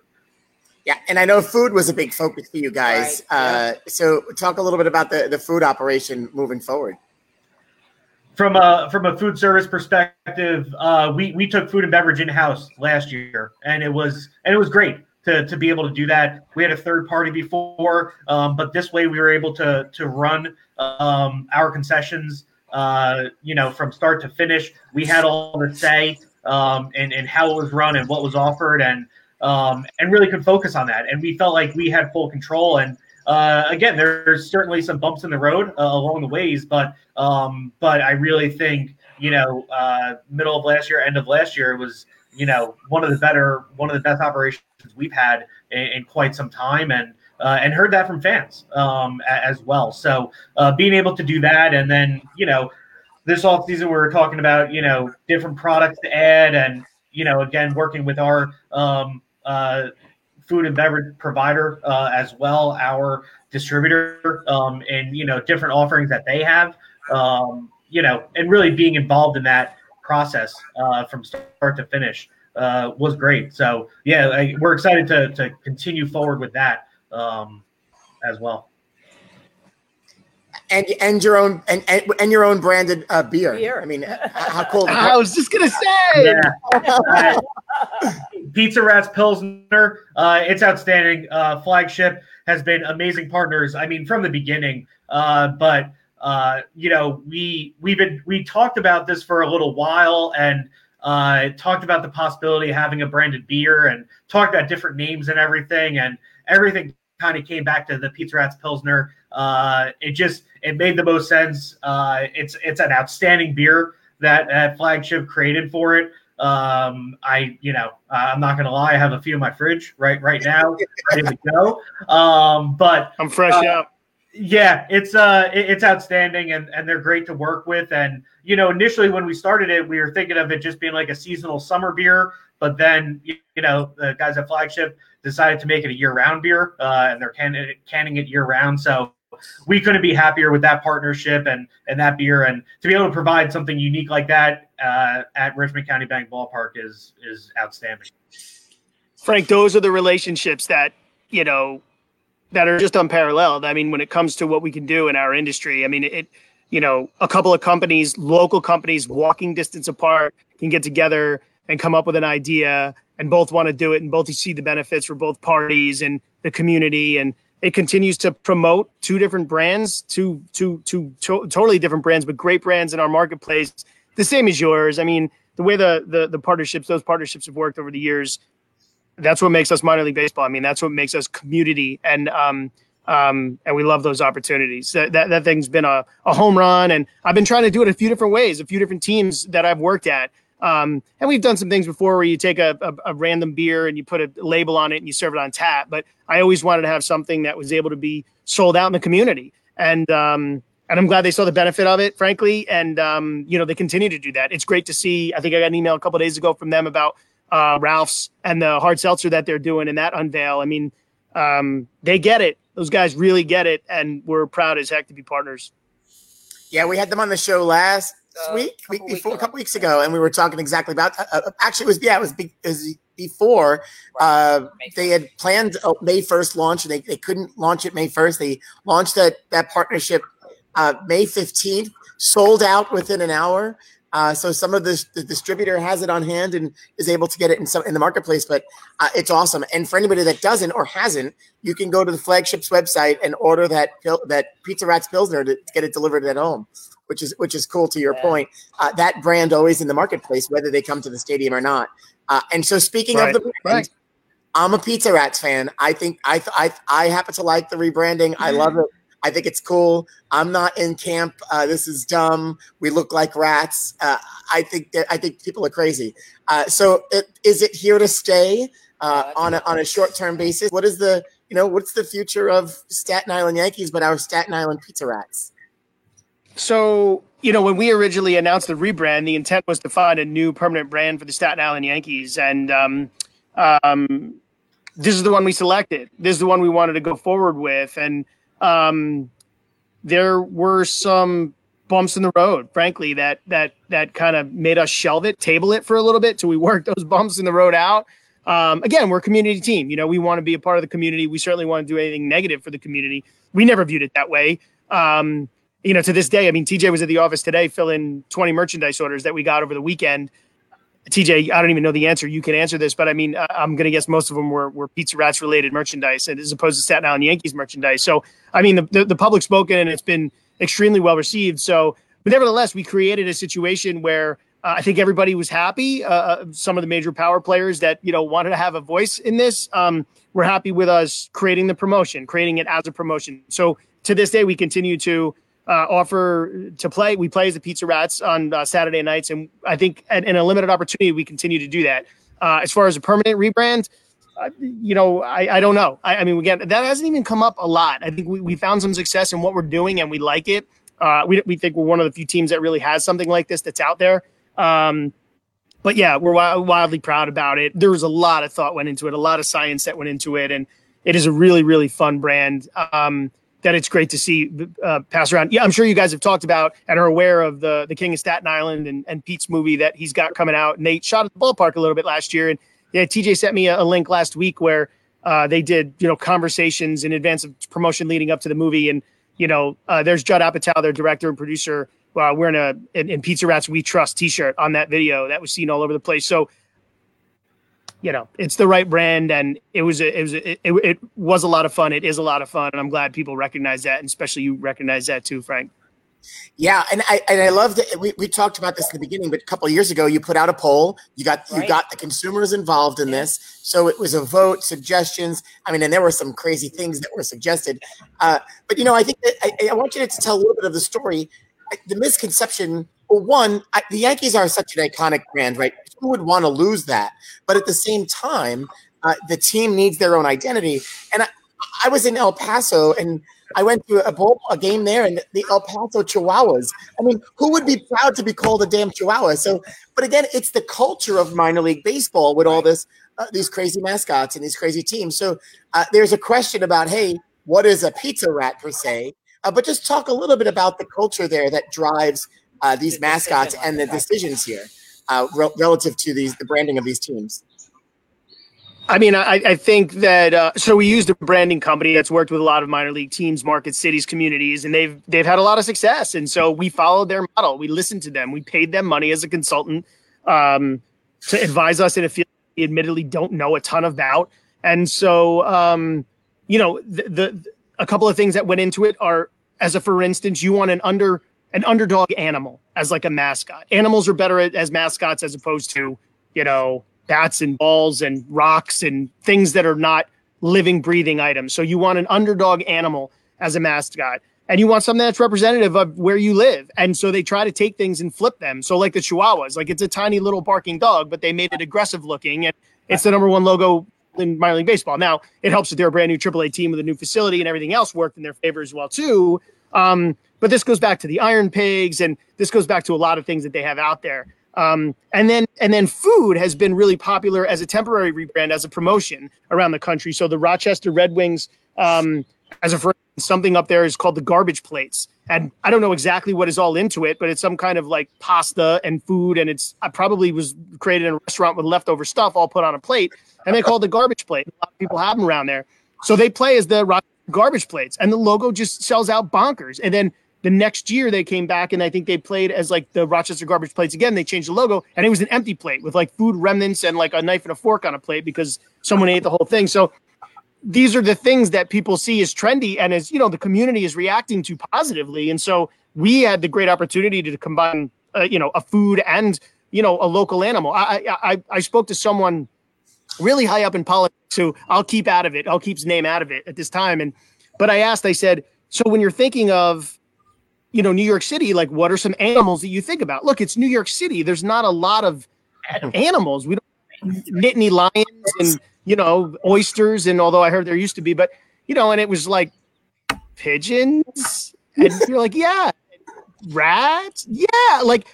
Yeah, and I know food was a big focus for you guys. Right. Uh, so talk a little bit about the, the food operation moving forward. from a from a food service perspective, uh, we we took food and beverage in house last year, and it was and it was great to to be able to do that. We had a third party before, um, but this way we were able to to run um, our concessions. Uh, you know, from start to finish, we had all the say um, and and how it was run and what was offered, and um, and really could focus on that. And we felt like we had full control. And uh, again, there's certainly some bumps in the road uh, along the ways, but um, but I really think you know uh, middle of last year, end of last year, was you know one of the better, one of the best operations we've had in, in quite some time, and uh, and heard that from fans um, as well. So uh, being able to do that, and then you know this off season we were talking about you know different products to add, and you know again working with our um, uh, food and beverage provider uh, as well, our distributor, um, and you know different offerings that they have, um, you know, and really being involved in that process uh, from start to finish uh, was great. So yeah, I, we're excited to to continue forward with that um, as well and and your own and and, and your own branded uh, beer. beer. I mean, how cool! [laughs] I was just gonna say. Yeah. [laughs] Pizza Rats Pilsner, uh, it's outstanding. Uh, flagship has been amazing partners. I mean, from the beginning. Uh, but uh, you know, we we've been we talked about this for a little while and uh, talked about the possibility of having a branded beer and talked about different names and everything and everything kind of came back to the Pizza Rats Pilsner. Uh, it just it made the most sense. Uh, it's it's an outstanding beer that, that flagship created for it. Um, I you know I'm not gonna lie, I have a few in my fridge right right now, [laughs] ready to go. Um, but I'm fresh uh, out. Yeah, it's uh it, it's outstanding and and they're great to work with. And you know, initially when we started it, we were thinking of it just being like a seasonal summer beer. But then you, you know the guys at Flagship decided to make it a year-round beer, uh, and they're can- canning it year-round. So we couldn't be happier with that partnership and and that beer, and to be able to provide something unique like that uh, at Richmond County Bank Ballpark is is outstanding. Frank, those are the relationships that you know that are just unparalleled. I mean, when it comes to what we can do in our industry, I mean it. You know, a couple of companies, local companies, walking distance apart, can get together and come up with an idea and both want to do it and both see the benefits for both parties and the community and it continues to promote two different brands two two two to- totally different brands but great brands in our marketplace the same as yours i mean the way the, the the partnerships those partnerships have worked over the years that's what makes us minor league baseball i mean that's what makes us community and um um, and we love those opportunities. That, that, that thing's been a, a home run, and I've been trying to do it a few different ways, a few different teams that I've worked at. Um, and we've done some things before where you take a, a, a, random beer and you put a label on it and you serve it on tap. But I always wanted to have something that was able to be sold out in the community. And um, and I'm glad they saw the benefit of it, frankly. And um, you know they continue to do that. It's great to see. I think I got an email a couple days ago from them about uh, Ralph's and the hard seltzer that they're doing and that unveil. I mean, um, they get it. Those guys really get it, and we're proud as heck to be partners. Yeah, we had them on the show last uh, week, week before, a couple weeks ago, and we were talking exactly about. Uh, uh actually, it was yeah, it was, be, it was before uh, they had planned May first launch, and they, they couldn't launch it May first. They launched that that partnership uh, May fifteenth, sold out within an hour. Uh, so some of the, the distributor has it on hand and is able to get it in some in the marketplace, but uh, it's awesome. And for anybody that doesn't or hasn't, you can go to the flagship's website and order that that Pizza Rats Pilsner to get it delivered at home which is which is cool to your yeah. point. Uh, that brand always in the marketplace, whether they come to the stadium or not. Uh, and so, speaking right. of the brand, right. I'm a Pizza Rats fan. I think I I I happen to like the rebranding. I love it. I think it's cool. I'm not in camp. Uh, this is dumb. We look like rats. Uh, I think that I think people are crazy. Uh, so, it, is it here to stay uh, on a, on a short term basis? What is the you know what's the future of Staten Island Yankees, but our Staten Island Pizza Rats? So, you know, when we originally announced the rebrand, the intent was to find a new permanent brand for the Staten Island Yankees. And um, um, this is the one we selected. This is the one we wanted to go forward with. And um, there were some bumps in the road, frankly, that that that kind of made us shelve it, table it for a little bit till we [laughs] worked those bumps in the road out. Um, again, we're a community team. You know, we want to be a part of the community. We certainly want to do anything negative for the community. We never viewed it that way. Um, you know, to this day, I mean, TJ was at the office today filling 20 merchandise orders that we got over the weekend. TJ, I don't even know the answer. You can answer this, but I mean, I'm going to guess most of them were, were Pizza Rats related merchandise as opposed to Staten Island Yankees merchandise. So, I mean, the, the, the public spoken and it's been extremely well received. So, but nevertheless, we created a situation where uh, I think everybody was happy. Uh, uh, some of the major power players that you know wanted to have a voice in this um, were happy with us creating the promotion, creating it as a promotion. So to this day, we continue to uh, offer to play. We play as the Pizza Rats on uh, Saturday nights, and I think at, in a limited opportunity, we continue to do that. Uh, as far as a permanent rebrand, uh, you know, I, I don't know. I, I, mean, again, that hasn't even come up a lot. I think we, we found some success in what we're doing, and we like it. Uh, we we think we're one of the few teams that really has something like this that's out there. Um, but yeah, we're wildly proud about it. There was a lot of thought went into it, a lot of science that went into it, and it is a really really fun brand. Um, that it's great to see uh, pass around. Yeah, I'm sure you guys have talked about and are aware of the the King of Staten Island and, and Pete's movie that he's got coming out. Nate shot at the ballpark a little bit last year, and yeah, TJ sent me a, a link last week where uh, they did you know conversations in advance of promotion leading up to the movie, and you know uh, there's Judd Apatow, their director and producer, uh, wearing a in, in Pizza Rats We Trust T-shirt on that video that was seen all over the place. So you know it's the right brand and it was a, it was a, it, it was a lot of fun it is a lot of fun and i'm glad people recognize that and especially you recognize that too frank yeah, and I and I love that we, we talked about this in the beginning, but a couple years ago you put out a poll. You got right. you got the consumers involved in yeah. this, so it was a vote, suggestions. I mean, and there were some crazy things that were suggested. Uh, but you know, I think that I, I want you to tell a little bit of the story. The misconception well, one, I, the Yankees are such an iconic brand, right? Who would want to lose that? But at the same time, uh, the team needs their own identity. And I, I was in El Paso and I went to a bowl, a game there, and the El Paso Chihuahuas. I mean, who would be proud to be called a damn Chihuahua? So, but again, it's the culture of minor league baseball with all this, uh, these crazy mascots and these crazy teams. So, uh, there's a question about, hey, what is a pizza rat per se? Uh, but just talk a little bit about the culture there that drives uh, these mascots and the decisions here uh, re- relative to these the branding of these teams? I mean, I, I think that uh, so we used a branding company that's worked with a lot of minor league teams, markets, cities, communities, and they've they've had a lot of success. And so we followed their model. We listened to them. We paid them money as a consultant um, to advise us in a field we admittedly don't know a ton about. And so, um, you know, the, the a couple of things that went into it are, as a for instance, you want an under an underdog animal as like a mascot. Animals are better as mascots as opposed to, you know, bats and balls and rocks and things that are not living, breathing items. So you want an underdog animal as a mascot. And you want something that's representative of where you live. And so they try to take things and flip them. So like the Chihuahuas, like it's a tiny little barking dog, but they made it aggressive looking and it's the number one logo in minor league baseball. Now it helps that they're a brand new AAA team with a new facility and everything else worked in their favor as well too. Um, but this goes back to the Iron Pigs, and this goes back to a lot of things that they have out there. Um, and then and then food has been really popular as a temporary rebrand, as a promotion around the country. So the Rochester Red Wings, um, as a something up there is called the garbage plates, and I don't know exactly what is all into it, but it's some kind of like pasta and food, and it's I probably was created in a restaurant with leftover stuff all put on a plate, and they call it the garbage plate. A lot of people have them around there, so they play as the garbage plates, and the logo just sells out bonkers, and then the next year they came back and I think they played as like the Rochester garbage plates again. They changed the logo and it was an empty plate with like food remnants and like a knife and a fork on a plate because someone ate the whole thing. So these are the things that people see as trendy and as you know the community is reacting to positively. And so we had the great opportunity to combine uh, you know a food and you know a local animal. I I I spoke to someone really high up in politics who I'll keep out of it. I'll keep his name out of it at this time. And but I asked, I said, so when you're thinking of you know, New York City, like what are some animals that you think about? Look, it's New York City. There's not a lot of [laughs] animals. We don't nittany lions and you know oysters, and although I heard there used to be, but you know, and it was like pigeons, and you're like, yeah, [laughs] rats, yeah, like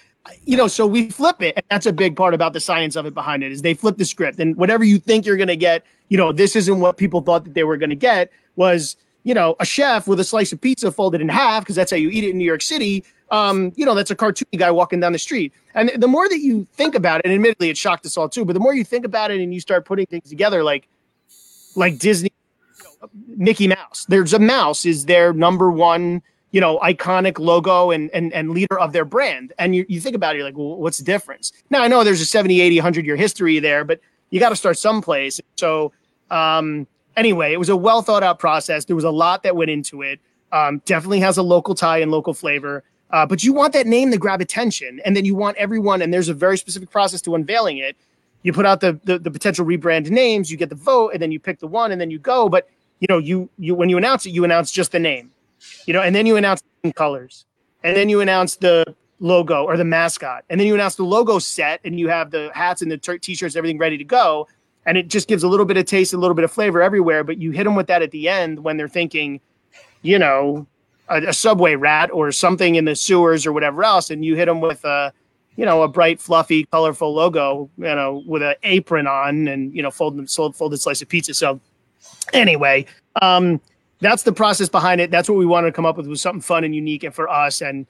you know. So we flip it, and that's a big part about the science of it behind it is they flip the script, and whatever you think you're going to get, you know, this isn't what people thought that they were going to get was you know, a chef with a slice of pizza folded in half because that's how you eat it in New York City. Um, you know, that's a cartoony guy walking down the street. And the more that you think about it, and admittedly it shocked us all too, but the more you think about it and you start putting things together, like like Disney, Mickey Mouse. There's a mouse is their number one, you know, iconic logo and and, and leader of their brand. And you, you think about it, you're like, well, what's the difference? Now I know there's a 70, 80, 100 year history there, but you got to start someplace. So um, anyway, it was a well thought out process. There was a lot that went into it. Um, definitely has a local tie and local flavor. Uh, but you want that name to grab attention, and then you want everyone. And there's a very specific process to unveiling it. You put out the, the the potential rebrand names, you get the vote, and then you pick the one, and then you go. But you know, you you when you announce it, you announce just the name, you know, and then you announce colors, and then you announce the logo or the mascot, and then you announce the logo set, and you have the hats and the t- t-shirts, everything ready to go, and it just gives a little bit of taste, a little bit of flavor everywhere. But you hit them with that at the end when they're thinking, you know, a, a subway rat or something in the sewers or whatever else, and you hit them with a you know, a bright, fluffy, colorful logo, you know, with an apron on and, you know, folded, folded slice of pizza. So anyway, um, that's the process behind it. That's what we wanted to come up with was something fun and unique and for us. And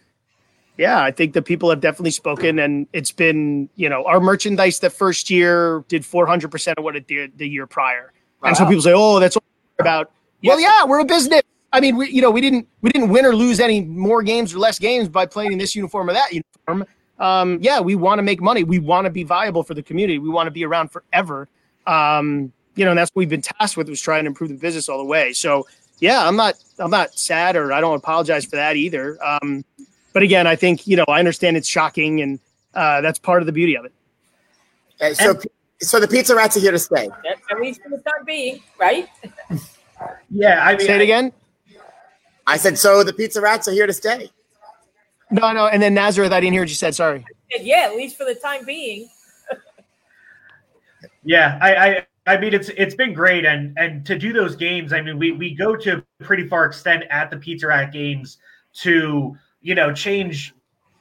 yeah, I think the people have definitely spoken and it's been, you know, our merchandise the first year did 400% of what it did the year prior. Wow. And so people say, oh, that's about, well, yeah, we're a business. I mean, we, you know, we didn't, we didn't win or lose any more games or less games by playing in this uniform or that uniform. Um, yeah, we want to make money. We want to be viable for the community. We want to be around forever. Um, you know, and that's what we've been tasked with was trying to improve the business all the way. So yeah, I'm not I'm not sad or I don't apologize for that either. Um, but again, I think you know I understand it's shocking, and uh, that's part of the beauty of it. Okay, so and, so the pizza rats are here to stay. At least for the time being, right? [laughs] yeah, I mean, say it again. I said so. The pizza rats are here to stay. No, no, and then Nazareth, I didn't hear what you said. Sorry. Said, yeah, at least for the time being. [laughs] yeah, I, I I mean, it's it's been great, and and to do those games, I mean, we we go to pretty far extent at the Pizza Rat games to you know change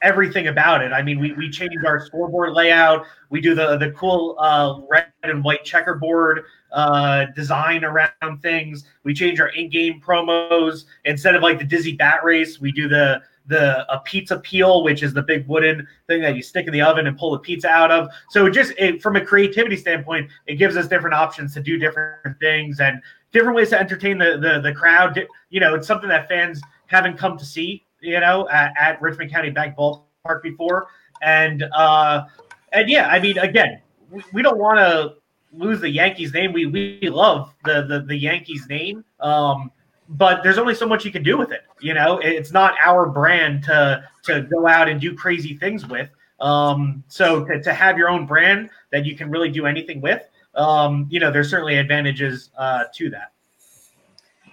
everything about it. I mean, we we change our scoreboard layout. We do the the cool uh, red and white checkerboard uh, design around things. We change our in-game promos instead of like the dizzy bat race. We do the the a pizza peel, which is the big wooden thing that you stick in the oven and pull the pizza out of. So just it, from a creativity standpoint, it gives us different options to do different things and different ways to entertain the the, the crowd. You know, it's something that fans haven't come to see. You know, at, at Richmond County Bank Ballpark before, and uh, and yeah, I mean, again, we, we don't want to lose the Yankees name. We we love the the, the Yankees name. Um, but there's only so much you can do with it. You know, it's not our brand to to go out and do crazy things with. Um, so to, to have your own brand that you can really do anything with, um, you know, there's certainly advantages uh, to that.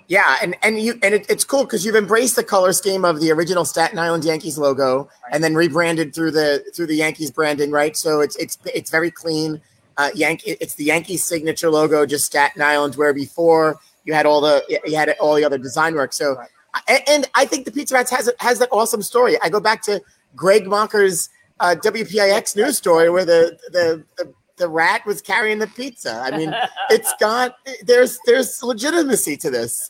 Yeah, and and you and it, it's cool because you've embraced the color scheme of the original Staten Island Yankees logo, and then rebranded through the through the Yankees branding, right? So it's it's it's very clean. Uh, Yankee, it's the Yankees signature logo, just Staten Island, where before you had all the you had all the other design work. So, and, and I think the Pizza Rats has has that awesome story. I go back to Greg Macher's uh, WPIX news story where the, the the the rat was carrying the pizza. I mean, [laughs] it's got there's there's legitimacy to this.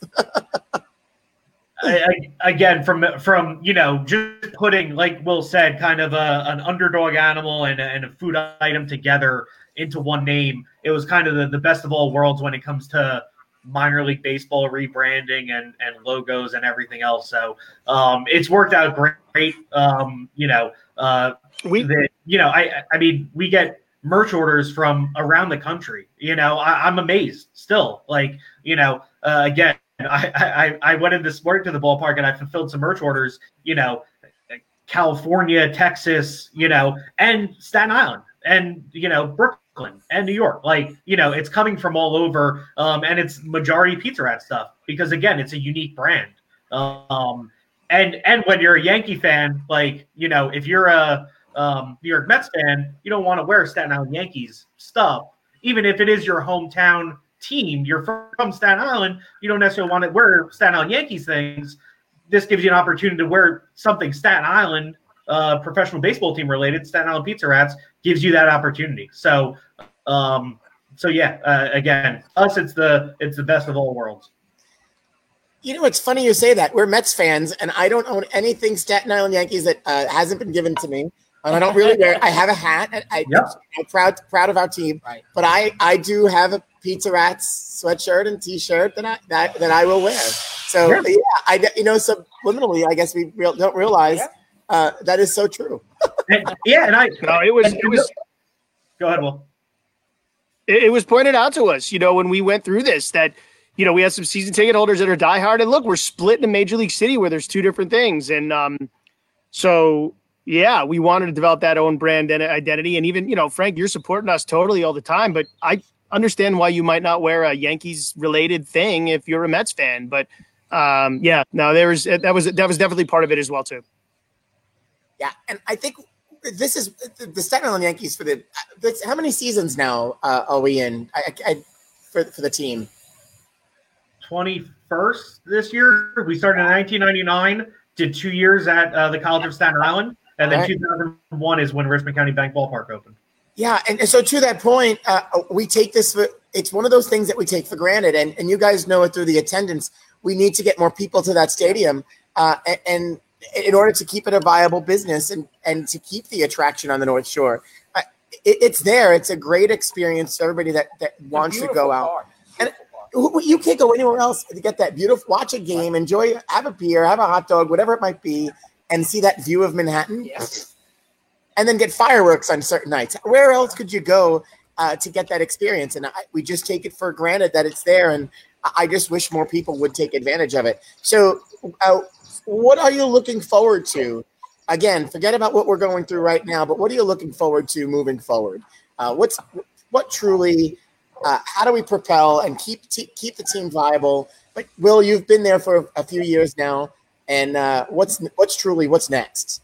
I, I, again, from from you know, just putting like Will said, kind of a, an underdog animal and a, and a food item together into one name. It was kind of the, the best of all worlds when it comes to minor league baseball rebranding and, and logos and everything else. So um, it's worked out great. Um, you know, uh, we, the, you know, I, I mean, we get merch orders from around the country. You know, I, am amazed still. Like, you know, uh, again, I, I, I went in this morning to the ballpark and I fulfilled some merch orders. You know, California, Texas, you know, and Staten Island, and you know, Brooklyn Brooklyn and New York. Like, you know, it's coming from all over, um, and it's majority Pizza Rat stuff because again, it's a unique brand. Um, and and when you're a Yankee fan, like you know, if you're a um, New York Mets fan, you don't want to wear Staten Island Yankees stuff, even if it is your hometown team. You're from Staten Island, you don't necessarily want to wear Staten Island Yankees things. This gives you an opportunity to wear something Staten Island uh, professional baseball team related, Staten Island Pizza Rats gives you that opportunity. So, um, so yeah, uh, again, us, it's the it's the best of all worlds. You know, it's funny you say that. We're Mets fans, and I don't own anything Staten Island Yankees that uh, hasn't been given to me. And I don't really wear. I have a hat. I, yep. I'm proud proud of our team, right. but I I do have a Pizza Rats sweatshirt and T-shirt that I that, that I will wear. So yeah, yeah I you know subliminally, I guess we real, don't realize yeah. Uh, that is so true. and, yeah, and I no, it was it was. Go ahead, Will. It, it was pointed out to us, you know, when we went through this that you know, we have some season ticket holders that are diehard, and look, we're split in a major league city where there's two different things, and um, so yeah, we wanted to develop that own brand and identity, and even you know, Frank, you're supporting us totally all the time, but I understand why you might not wear a Yankees related thing if you're a Mets fan, but um, yeah, no, there was that was that was definitely part of it as well too. Yeah, and I think this is the Staten Island Yankees for the how many seasons now uh, are we in? I, I, for for the team. 21st this year. We started in 1999, did two years at uh, the College of Staten Island, and then right. 2001 is when Richmond County Bank Ballpark opened. Yeah, and, and so to that point, uh, we take this. For, it's one of those things that we take for granted, and and you guys know it through the attendance. We need to get more people to that stadium, uh, and, and, in order to keep it a viable business and and to keep the attraction on the North Shore. Uh, it, it's there. It's a great experience for everybody that that wants to go out. Park. And you can't go anywhere else to get that beautiful watch a game enjoy have a beer have a hot dog whatever it might be and see that view of manhattan yes. and then get fireworks on certain nights where else could you go uh, to get that experience and I, we just take it for granted that it's there and i just wish more people would take advantage of it so uh, what are you looking forward to again forget about what we're going through right now but what are you looking forward to moving forward uh, what's what truly uh, how do we propel and keep t- keep the team viable? But Will, you've been there for a few years now, and uh, what's what's truly what's next?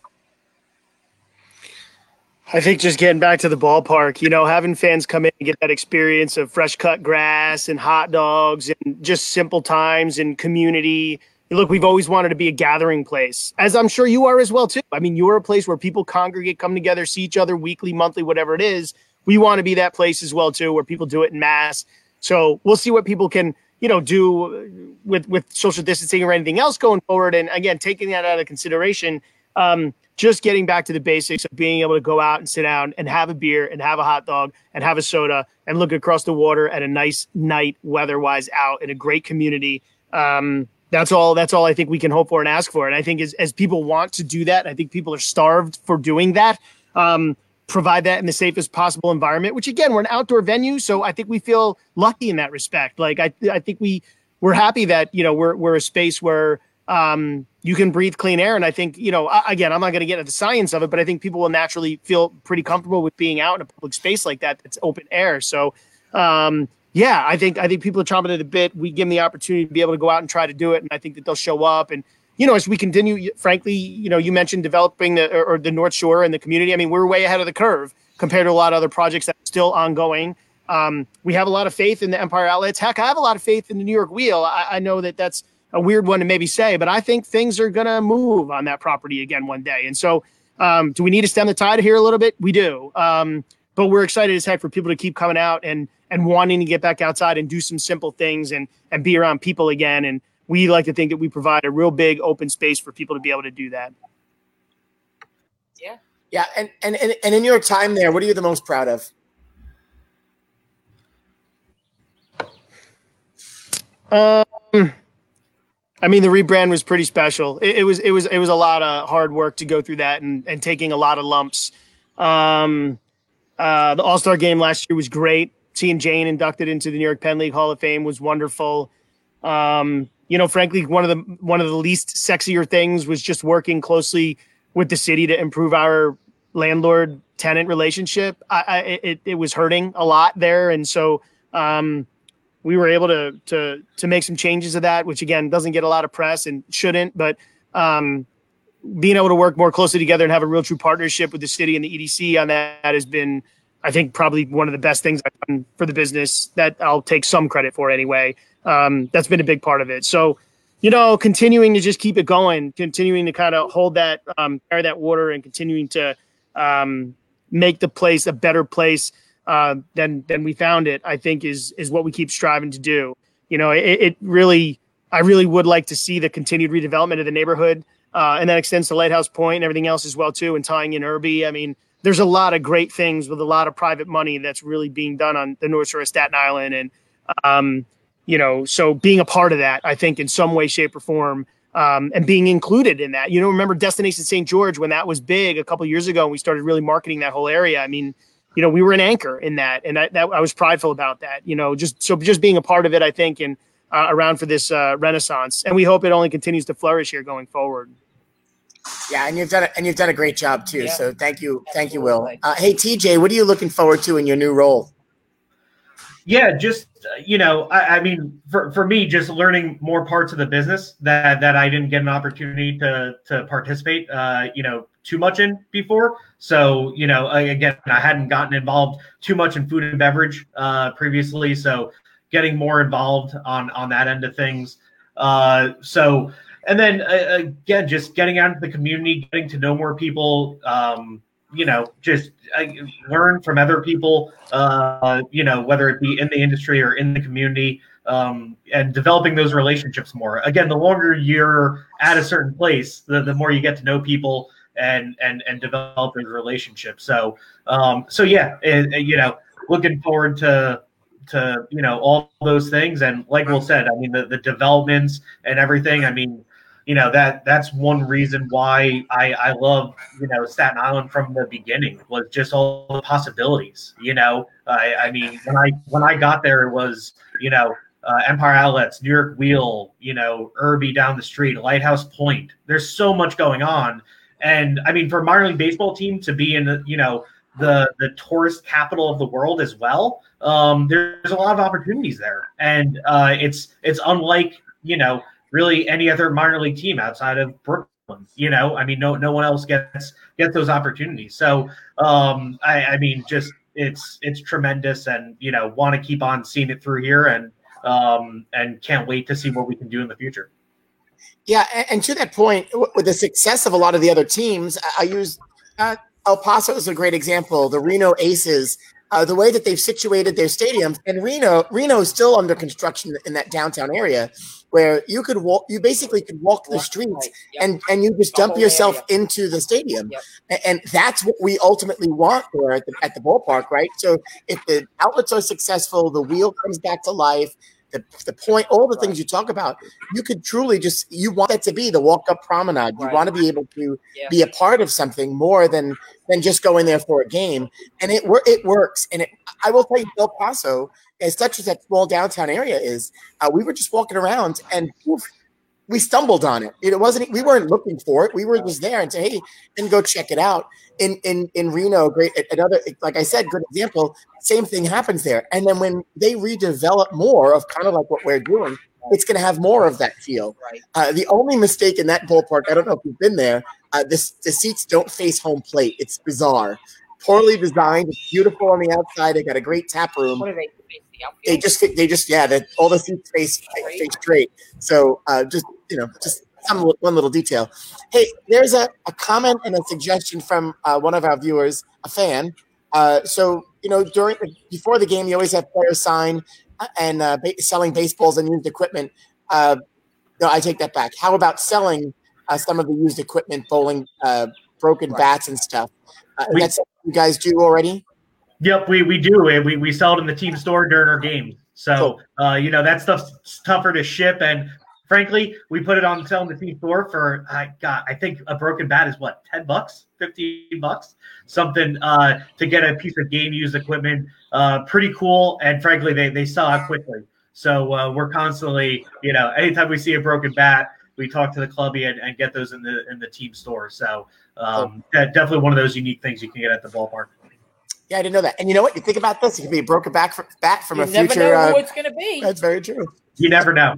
I think just getting back to the ballpark, you know, having fans come in and get that experience of fresh cut grass and hot dogs and just simple times and community. Look, we've always wanted to be a gathering place, as I'm sure you are as well too. I mean, you are a place where people congregate, come together, see each other weekly, monthly, whatever it is we want to be that place as well too, where people do it in mass. So we'll see what people can, you know, do with with social distancing or anything else going forward. And again, taking that out of consideration, um, just getting back to the basics of being able to go out and sit down and have a beer and have a hot dog and have a soda and look across the water at a nice night weather-wise out in a great community. Um, that's all. That's all I think we can hope for and ask for. And I think as as people want to do that, I think people are starved for doing that. Um, provide that in the safest possible environment, which again, we're an outdoor venue. So I think we feel lucky in that respect. Like I, I think we, we're happy that, you know, we're, we're a space where, um, you can breathe clean air. And I think, you know, again, I'm not going to get into the science of it, but I think people will naturally feel pretty comfortable with being out in a public space like that. That's open air. So, um, yeah, I think, I think people are chomping at the bit. We give them the opportunity to be able to go out and try to do it. And I think that they'll show up and, you know, as we continue, frankly, you know, you mentioned developing the or, the North Shore and the community. I mean, we're way ahead of the curve compared to a lot of other projects that are still ongoing. Um, we have a lot of faith in the Empire Outlets. Heck, I have a lot of faith in the New York Wheel. I, I know that that's a weird one to maybe say, but I think things are going to move on that property again one day. And so, um, do we need to stem the tide here a little bit? We do. Um, but we're excited as heck for people to keep coming out and and wanting to get back outside and do some simple things and and be around people again and we like to think that we provide a real big open space for people to be able to do that. Yeah. Yeah. And, and, and, and in your time there, what are you the most proud of? Um, I mean, the rebrand was pretty special. It, it, was, it was, it was a lot of hard work to go through that and, and taking a lot of lumps. Um, uh, the All Star game last year was great. Seeing Jane inducted into the New York Penn League Hall of Fame was wonderful. Um, you know, frankly, one of the one of the least sexier things was just working closely with the city to improve our landlord tenant relationship. I, I it, it was hurting a lot there, and so um, we were able to to to make some changes to that, which again doesn't get a lot of press and shouldn't, but um, being able to work more closely together and have a real true partnership with the city and the EDC on that has been, I think, probably one of the best things I've done for the business that I'll take some credit for anyway. Um, that's been a big part of it. So, you know, continuing to just keep it going, continuing to kind of hold that, um, carry that water, and continuing to um, make the place a better place uh, than than we found it. I think is is what we keep striving to do. You know, it, it really, I really would like to see the continued redevelopment of the neighborhood, uh, and that extends to Lighthouse Point and everything else as well too, and tying in Urby. I mean, there's a lot of great things with a lot of private money that's really being done on the North Shore of Staten Island, and um, you know, so being a part of that, I think in some way, shape, or form, um, and being included in that. You know, remember Destination St. George when that was big a couple years ago, and we started really marketing that whole area. I mean, you know, we were an anchor in that, and I, that I was prideful about that. You know, just so just being a part of it, I think, and uh, around for this uh, renaissance, and we hope it only continues to flourish here going forward. Yeah, and you've done it, and you've done a great job too. Yeah. So thank you, thank you, Will. Uh, hey, TJ, what are you looking forward to in your new role? Yeah, just you know, I, I, mean, for, for me, just learning more parts of the business that that I didn't get an opportunity to to participate, uh, you know, too much in before. So you know, again, I hadn't gotten involved too much in food and beverage uh, previously, so getting more involved on on that end of things. Uh, so and then uh, again, just getting out into the community, getting to know more people. Um, you know, just uh, learn from other people. Uh, you know, whether it be in the industry or in the community, um, and developing those relationships more. Again, the longer you're at a certain place, the, the more you get to know people and and and develop those relationships. So, um, so yeah, it, it, you know, looking forward to to you know all those things and like will said i mean the, the developments and everything i mean you know that that's one reason why I I love you know Staten Island from the beginning was just all the possibilities. You know, I, I mean when I when I got there it was you know uh, Empire Outlets, New York Wheel, you know Urby down the street, Lighthouse Point. There's so much going on, and I mean for a minor league baseball team to be in you know the the tourist capital of the world as well. Um, there's a lot of opportunities there, and uh, it's it's unlike you know really any other minor league team outside of Brooklyn. You know, I mean, no no one else gets gets those opportunities. So, um, I, I mean, just it's it's tremendous, and you know, want to keep on seeing it through here, and um, and can't wait to see what we can do in the future. Yeah, and, to that point, with the success of a lot of the other teams, I use uh, El Paso is a great example. The Reno Aces uh, the way that they've situated their stadiums. And Reno, Reno is still under construction in that downtown area, where you could walk. You basically could walk the streets yep. and and you just dump yourself area. into the stadium, yep. and, that's what we ultimately want there at the, at the ballpark, right? So if the outlets are successful, the wheel comes back to life the, the point, all the things you talk about, you could truly just you want that to be the walk up promenade. You right. want to be able to yeah. be a part of something more than than just going there for a game, and it it works. And it, I will tell you, El Paso, as such as that small downtown area is, uh, we were just walking around and poof, we stumbled on it. It wasn't we weren't looking for it. We were just there and say, hey, and go check it out. In in in Reno, great another like I said, good example. Same thing happens there. And then when they redevelop more of kind of like what we're doing, it's going to have more of that feel. Right. Uh, the only mistake in that ballpark, I don't know if you've been there. Uh, this the seats don't face home plate. It's bizarre, poorly designed. It's beautiful on the outside. They got a great tap room. What are they? They just they just yeah, that all the seats face face straight. So uh, just you know, just some one little detail. Hey, there's a, a comment and a suggestion from uh, one of our viewers, a fan. Uh, so you know, during before the game, you always have players sign uh, and uh, ba- selling baseballs and used equipment. Uh, no, I take that back. How about selling uh, some of the used equipment, bowling, uh, broken right. bats and stuff? Uh, we, that's you guys do already. Yep, we we do. We we sell it in the team store during our games. So cool. uh, you know that stuff's tougher to ship, and frankly, we put it on sale in the team store for I got I think a broken bat is what ten bucks, fifteen bucks, something uh, to get a piece of game used equipment. Uh, pretty cool, and frankly, they they sell out quickly. So uh, we're constantly, you know, anytime we see a broken bat, we talk to the clubby and, and get those in the in the team store. So um, definitely one of those unique things you can get at the ballpark. Yeah, I didn't know that. And you know what? You think about this; it could be a broken back from, bat from you a future. Never know uh, who it's going to be. That's very true. You never know.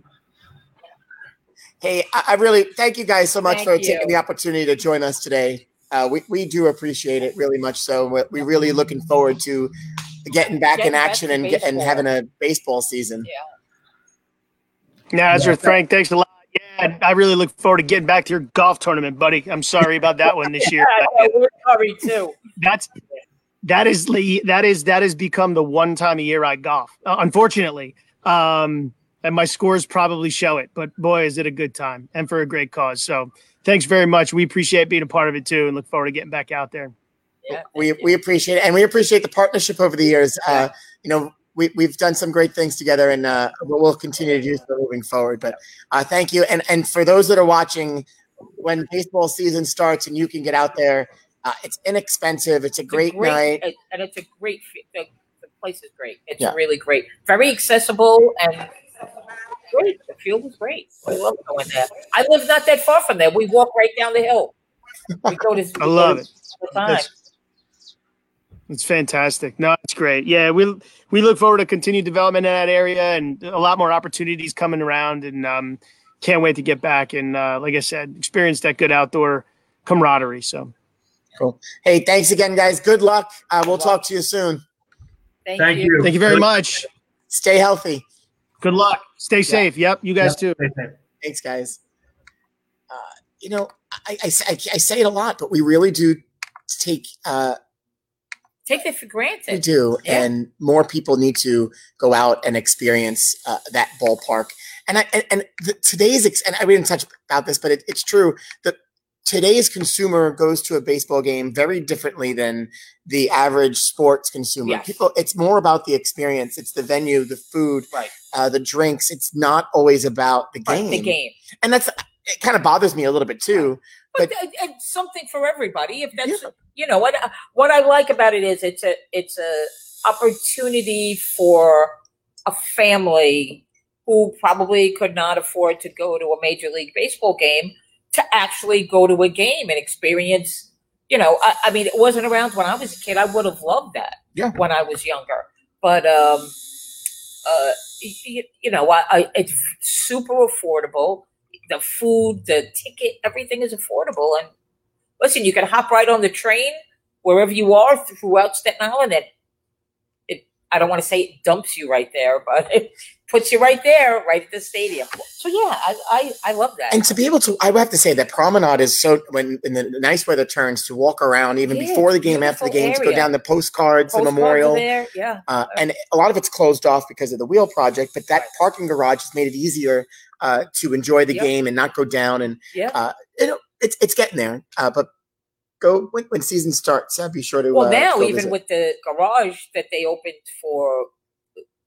Hey, I, I really thank you guys so much thank for you. taking the opportunity to join us today. Uh, we, we do appreciate it really much. So we're, we're really looking forward to getting back getting in action and, and having a baseball season. Yeah. Nazareth, yeah. Frank, thanks a lot. Yeah, I really look forward to getting back to your golf tournament, buddy. I'm sorry about that one this year. [laughs] yeah, we're sorry too. That's that is that is that has become the one time a year I golf. Uh, unfortunately, um, and my scores probably show it. But boy, is it a good time and for a great cause. So thanks very much. We appreciate being a part of it too, and look forward to getting back out there. Yeah, we we appreciate it, and we appreciate the partnership over the years. Uh, you know, we, we've done some great things together, and uh, we'll, we'll continue to do so moving forward. But uh, thank you, and and for those that are watching, when baseball season starts and you can get out there, uh, it's inexpensive. It's a great, night. and it's a great. The, the place is great. It's Yeah. really great. Very accessible and great. The field is great. I love going there. I live not that far from there. We walk right down the hill. We go to. [laughs] I love it. all the It's fantastic. No, it's great. Yeah, we we look forward to continued development in that area and a lot more opportunities coming around, and um, can't wait to get back and uh, like I said, experience that good outdoor camaraderie. So Hey, thanks again, guys. Good luck. Uh, we'll talk to you soon. Thank, Thank you. you. thank you very much. Stay healthy. Good luck. Stay safe. Yep, you guys too. Thanks, guys. Uh, you know, I, I, I, I say it a lot, but we really do take uh, Take it for granted. We do, Yeah. and more people need to go out and experience uh, that ballpark. And I and, and the, today's ex- and I we didn't touch about this, but it, it's true that today's consumer goes to a baseball game very differently than the average sports consumer. Yes. People, it's more about the experience. It's the venue, the food, Right. uh, the drinks. It's not always about the Right, game. The game. and that's it. Kind of bothers me a little bit too. But, But- it- it's something for everybody. If that's Yeah. you know what what I like about it is it's a it's a opportunity for a family who probably could not afford to go to a major league baseball game to actually go to a game and experience. You know, I, I mean, it wasn't around when I was a kid. I would have loved that Yeah. when I was younger, but um, uh, you, you know, I, I, it's super affordable. The food, the ticket, everything is affordable. And listen, you can hop right on the train wherever you are throughout Staten Island. And it, I don't want to say it dumps you right there, but it puts you right there, right at the stadium. So yeah, I, I, I love that. And to be able to, I would have to say that promenade is so when when the nice weather turns to walk around even Yeah, before the game, after the game, to go down the postcards, the Postcards are memorial, there, yeah. uh, and a lot of it's closed off because of the wheel project. But that Right. parking garage has made it easier uh, to enjoy the Yep. game and not go down. And Yeah. uh, know, it's it's getting there. Uh, but go when, when season starts, uh, be sure to. Well, uh, now even with the garage that they opened for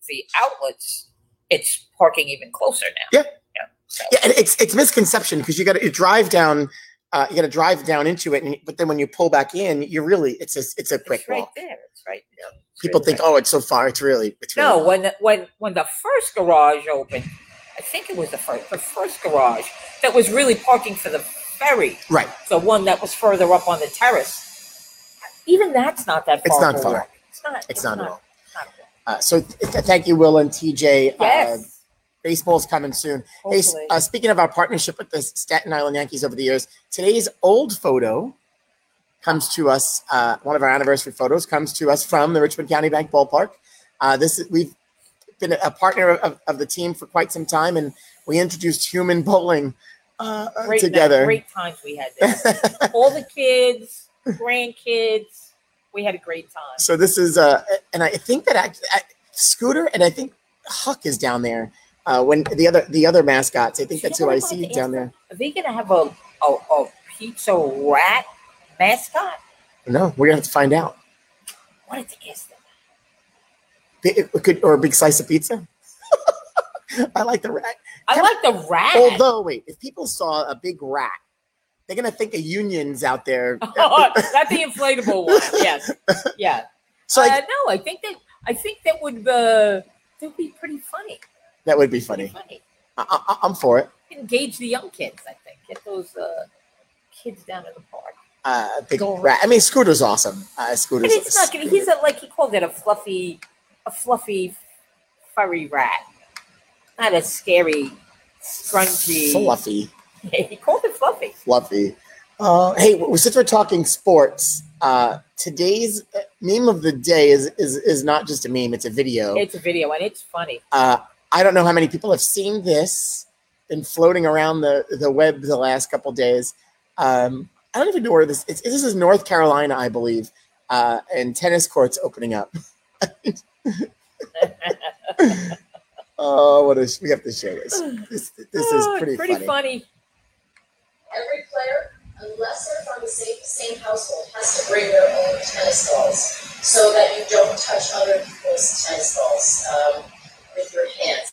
the outlets, it's parking even closer now. Yeah. Yeah. So, yeah, and it's it's misconception because you got to drive down. Uh, you got to drive down into it, and, but then when you pull back in, you really it's a it's a quick it's right walk. there. It's right. Yeah. It's People right think, there. oh, it's so far. It's really it's really No, when the, when when the first garage opened, I think it was the first the first garage that was really parking for the ferry, right. the one that was further up on the terrace. Even that's not that far. It's not far. It's not. It's not at all. it's not. Uh, so th- thank you, Will and TJ. Uh, Yes. baseball's coming soon. Hey, uh, speaking of our partnership with the Staten Island Yankees over the years, today's old photo comes to us. Uh, one of our anniversary photos comes to us from the Richmond County Bank Ballpark. Uh, this is, we've been a partner of, of the team for quite some time, and we introduced human bowling uh, uh, great together. Great times we had there. [laughs] All the kids, grandkids, we had a great time. so this is, uh, and I think that act, Scooter and I think Huck is down there. Uh, when the other the other mascots, I think that's who I see down there. Are they gonna have a a, a pizza rat mascot? No, we're gonna have to find out. What did they ask them? It it could or a big slice of pizza. [laughs] I like the rat. I like the rat. Although, wait, if people saw a big rat, they're gonna think of unions out there. [laughs] Oh, not the inflatable one. Yes, yeah. [laughs] So uh, I, no, I think that I think that would uh, that would be pretty funny. that would be funny. funny. I, I'm for it. Engage the young kids. I think get those uh, kids down in the park. Uh, big rat. I mean, Scooter's awesome. Uh, But Scooter's. it's not gonna. He's a like he called it a fluffy, a fluffy, furry rat, not a scary, scrunchy. fluffy, [laughs] he called it fluffy. fluffy. Uh, hey, since we're talking sports, uh, today's uh, meme of the day is is is not just a meme; it's a video. It's a video and it's funny. Uh, I don't know how many people have seen this, been floating around the, the web the last couple days. Um, I don't even know where this is. This is North Carolina, I believe, uh, and tennis courts opening up. [laughs] [laughs] oh, what is we have to show this? [sighs] This, this is Oh, pretty, pretty funny. funny. Every player, unless they're from the same same household has to bring their own tennis balls so that you don't touch other people's tennis balls um, with your hands.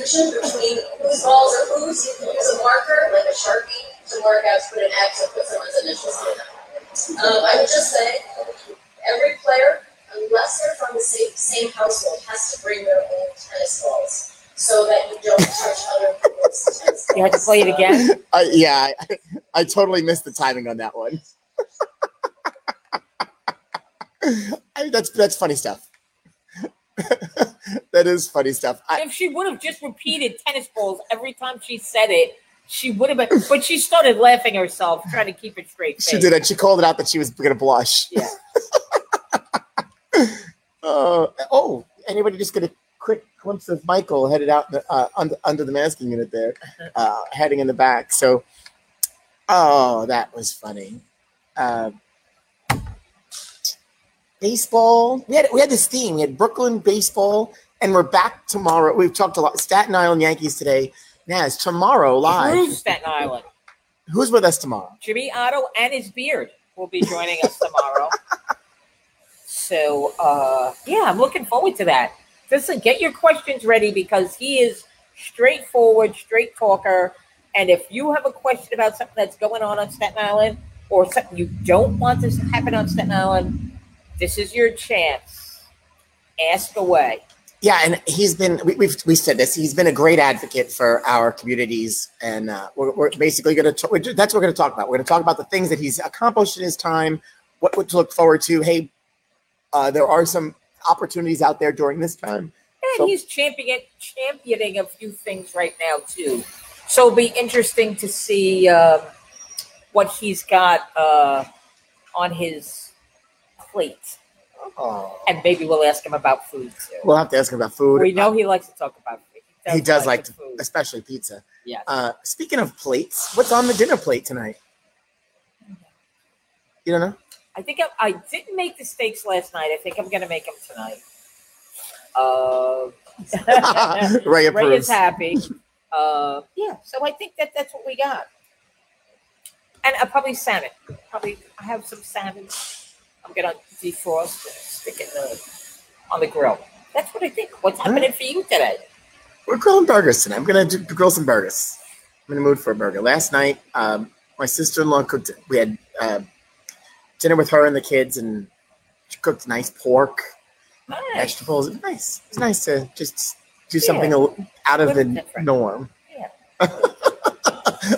Great confusion between whose balls are whose. You can use a marker, like a sharpie, to mark out to put an X or put someone's initials in them. Um, I would just say every player, unless they're from the same, same household, has to bring their own tennis balls so that you don't touch other people's tennis balls. You had to play it again. [laughs] Uh, yeah, I, I totally missed the timing on that one. [laughs] I mean, that's that's funny stuff. [laughs] [laughs] that is funny stuff. I, if she would have just repeated tennis balls every time she said it, she would have been. But she started laughing herself, trying to keep it straight. she face. did it. She called it out that she was going to blush. Yeah. [laughs] Uh, oh, anybody just get a quick glimpse of Michael headed out the, uh, under, under the masking unit there, uh, heading in the back. So, oh, that was funny. Uh, baseball. We had we had this theme. We had Brooklyn baseball, and we're back tomorrow. We've talked a lot. Staten Island Yankees today. Naz, tomorrow live. Through Staten Island. Who's with us tomorrow? Jimmy Oddo and his beard will be joining us tomorrow. [laughs] so uh, yeah, I'm looking forward to that. Listen, get your questions ready because he is straightforward, straight talker. And if you have a question about something that's going on on Staten Island or something you don't want to happen on Staten Island, this is your chance. Ask away. Yeah, and he's been we, we've we said this. He's been a great advocate for our communities, and uh, we're, we're basically going to that's what we're going to talk about. We're going to talk about the things that he's accomplished in his time, what, what to look forward to. Hey, uh, there are some opportunities out there during this time. And So- he's championing championing a few things right now too. So it'll be interesting to see um, what he's got uh, on his plate, Oh, and maybe we'll ask him about food too. we'll have to ask him about food. we know he likes to talk about food. he does like the to, food. especially pizza. Yeah. Uh, speaking of plates, what's on the dinner plate tonight? You don't know? I think I, I didn't make the steaks last night. I think I'm going to make them tonight. Uh, [laughs] Ray Ray is happy. [laughs] Uh, yeah, so I think that that's what we got. And uh, probably salmon. Probably I have some salmon. I'm gonna defrost and stick it in the, on the grill. That's what I think. What's happening for you today? We're grilling burgers tonight. I'm gonna do, grill some burgers. I'm in the mood for a burger. Last night, um, my sister-in-law cooked. We had uh, dinner with her and the kids, and she cooked nice pork, Nice. vegetables. It was nice. It's nice to just do Yeah. something out of the different. norm. Yeah. [laughs]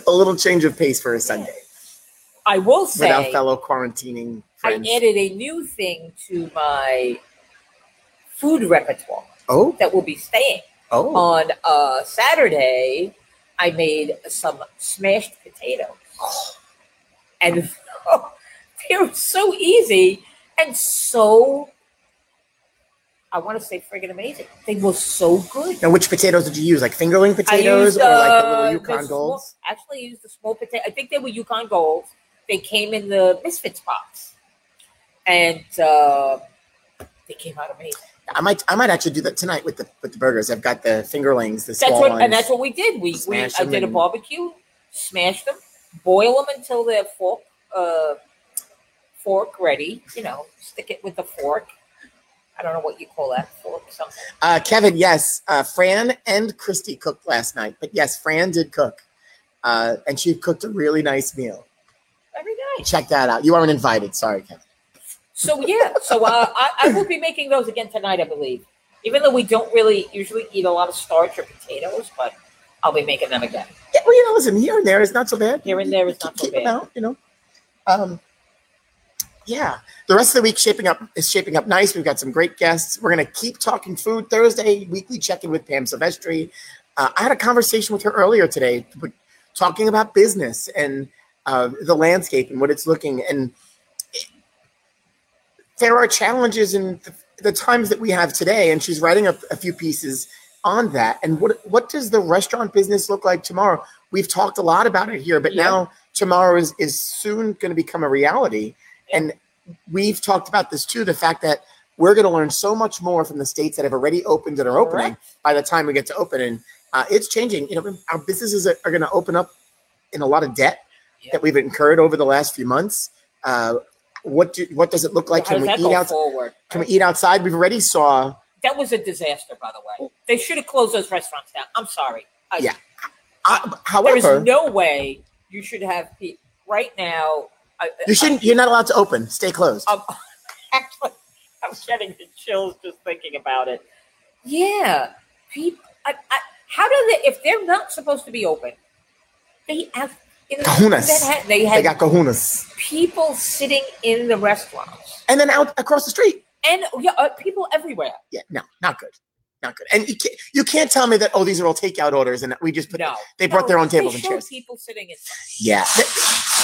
a little change of pace for a Sunday I will with our fellow quarantining I added a new thing to my food repertoire oh, that will be staying. oh, On uh, Saturday, I made some smashed potatoes. And [laughs] they were so easy and so, I want to say friggin' amazing. They were so good. now which potatoes did you use? Like fingerling potatoes used, or like the uh, little the Yukon small- Golds? Actually, I used the small potato. I think they were Yukon Golds. They came in the Misfits box. And uh, they came out amazing. I might, I might actually do that tonight with the with the burgers. I've got the fingerlings, the That's what, ones. and that's what we did. We, we I did a barbecue, smashed them, boil them until they're fork, uh, fork ready. You know, stick it with the fork. I don't know what you call that fork. Or something. Uh, Kevin, yes, uh, Fran and Christy cooked last night, but yes, Fran did cook, uh, and she cooked a really nice meal. Very nice. Check that out. You aren't invited. Sorry, Kevin. So yeah, so uh, I, I will be making those again tonight, I believe. Even though we don't really usually eat a lot of starch or potatoes, but I'll be making them again. Yeah, well, you know, listen, here and there is not so bad. Here and there is Keep- not so keep them bad. out, you know. Um, yeah, the rest of the week shaping up is shaping up nice. We've got some great guests. We're gonna keep talking food Thursday weekly check in with Pam Silvestri. Uh, I had a conversation with her earlier today, talking about business and uh, the landscape and what it's looking. And there are challenges in the, the times that we have today. And she's writing a, a few pieces on that. And what what does the restaurant business look like tomorrow? We've talked a lot about it here, but Yeah. now tomorrow is is soon going to become a reality. And we've talked about this too, the fact that we're going to learn so much more from the states that have already opened and are opening by the time we get to open. And uh, it's changing. You know, our businesses are, are going to open up in a lot of debt Yeah. that we've incurred over the last few months. Uh, what do, what does it look like? How Can we eat go out? forward? Can we eat outside? We've already saw. That was a disaster, by the way. They should have closed those restaurants down. I'm sorry. I, Yeah. There however, is no way you should have pe- right now. I, you shouldn't. You're not allowed to open. Stay closed. I'm, um, [laughs] actually, I'm getting the chills just thinking about it. Yeah, people. I, I, how do they? If they're not supposed to be open, they have. In Kahunas. Manhattan, they they got kahunas. people sitting in the restaurants, And then out across the street. and yeah, uh, people everywhere. Yeah, no, not good. Not good. And you can't, you can't tell me that, oh, these are all takeout orders and we just put, No, they brought No, their own tables and chairs. People sitting inside. Yeah.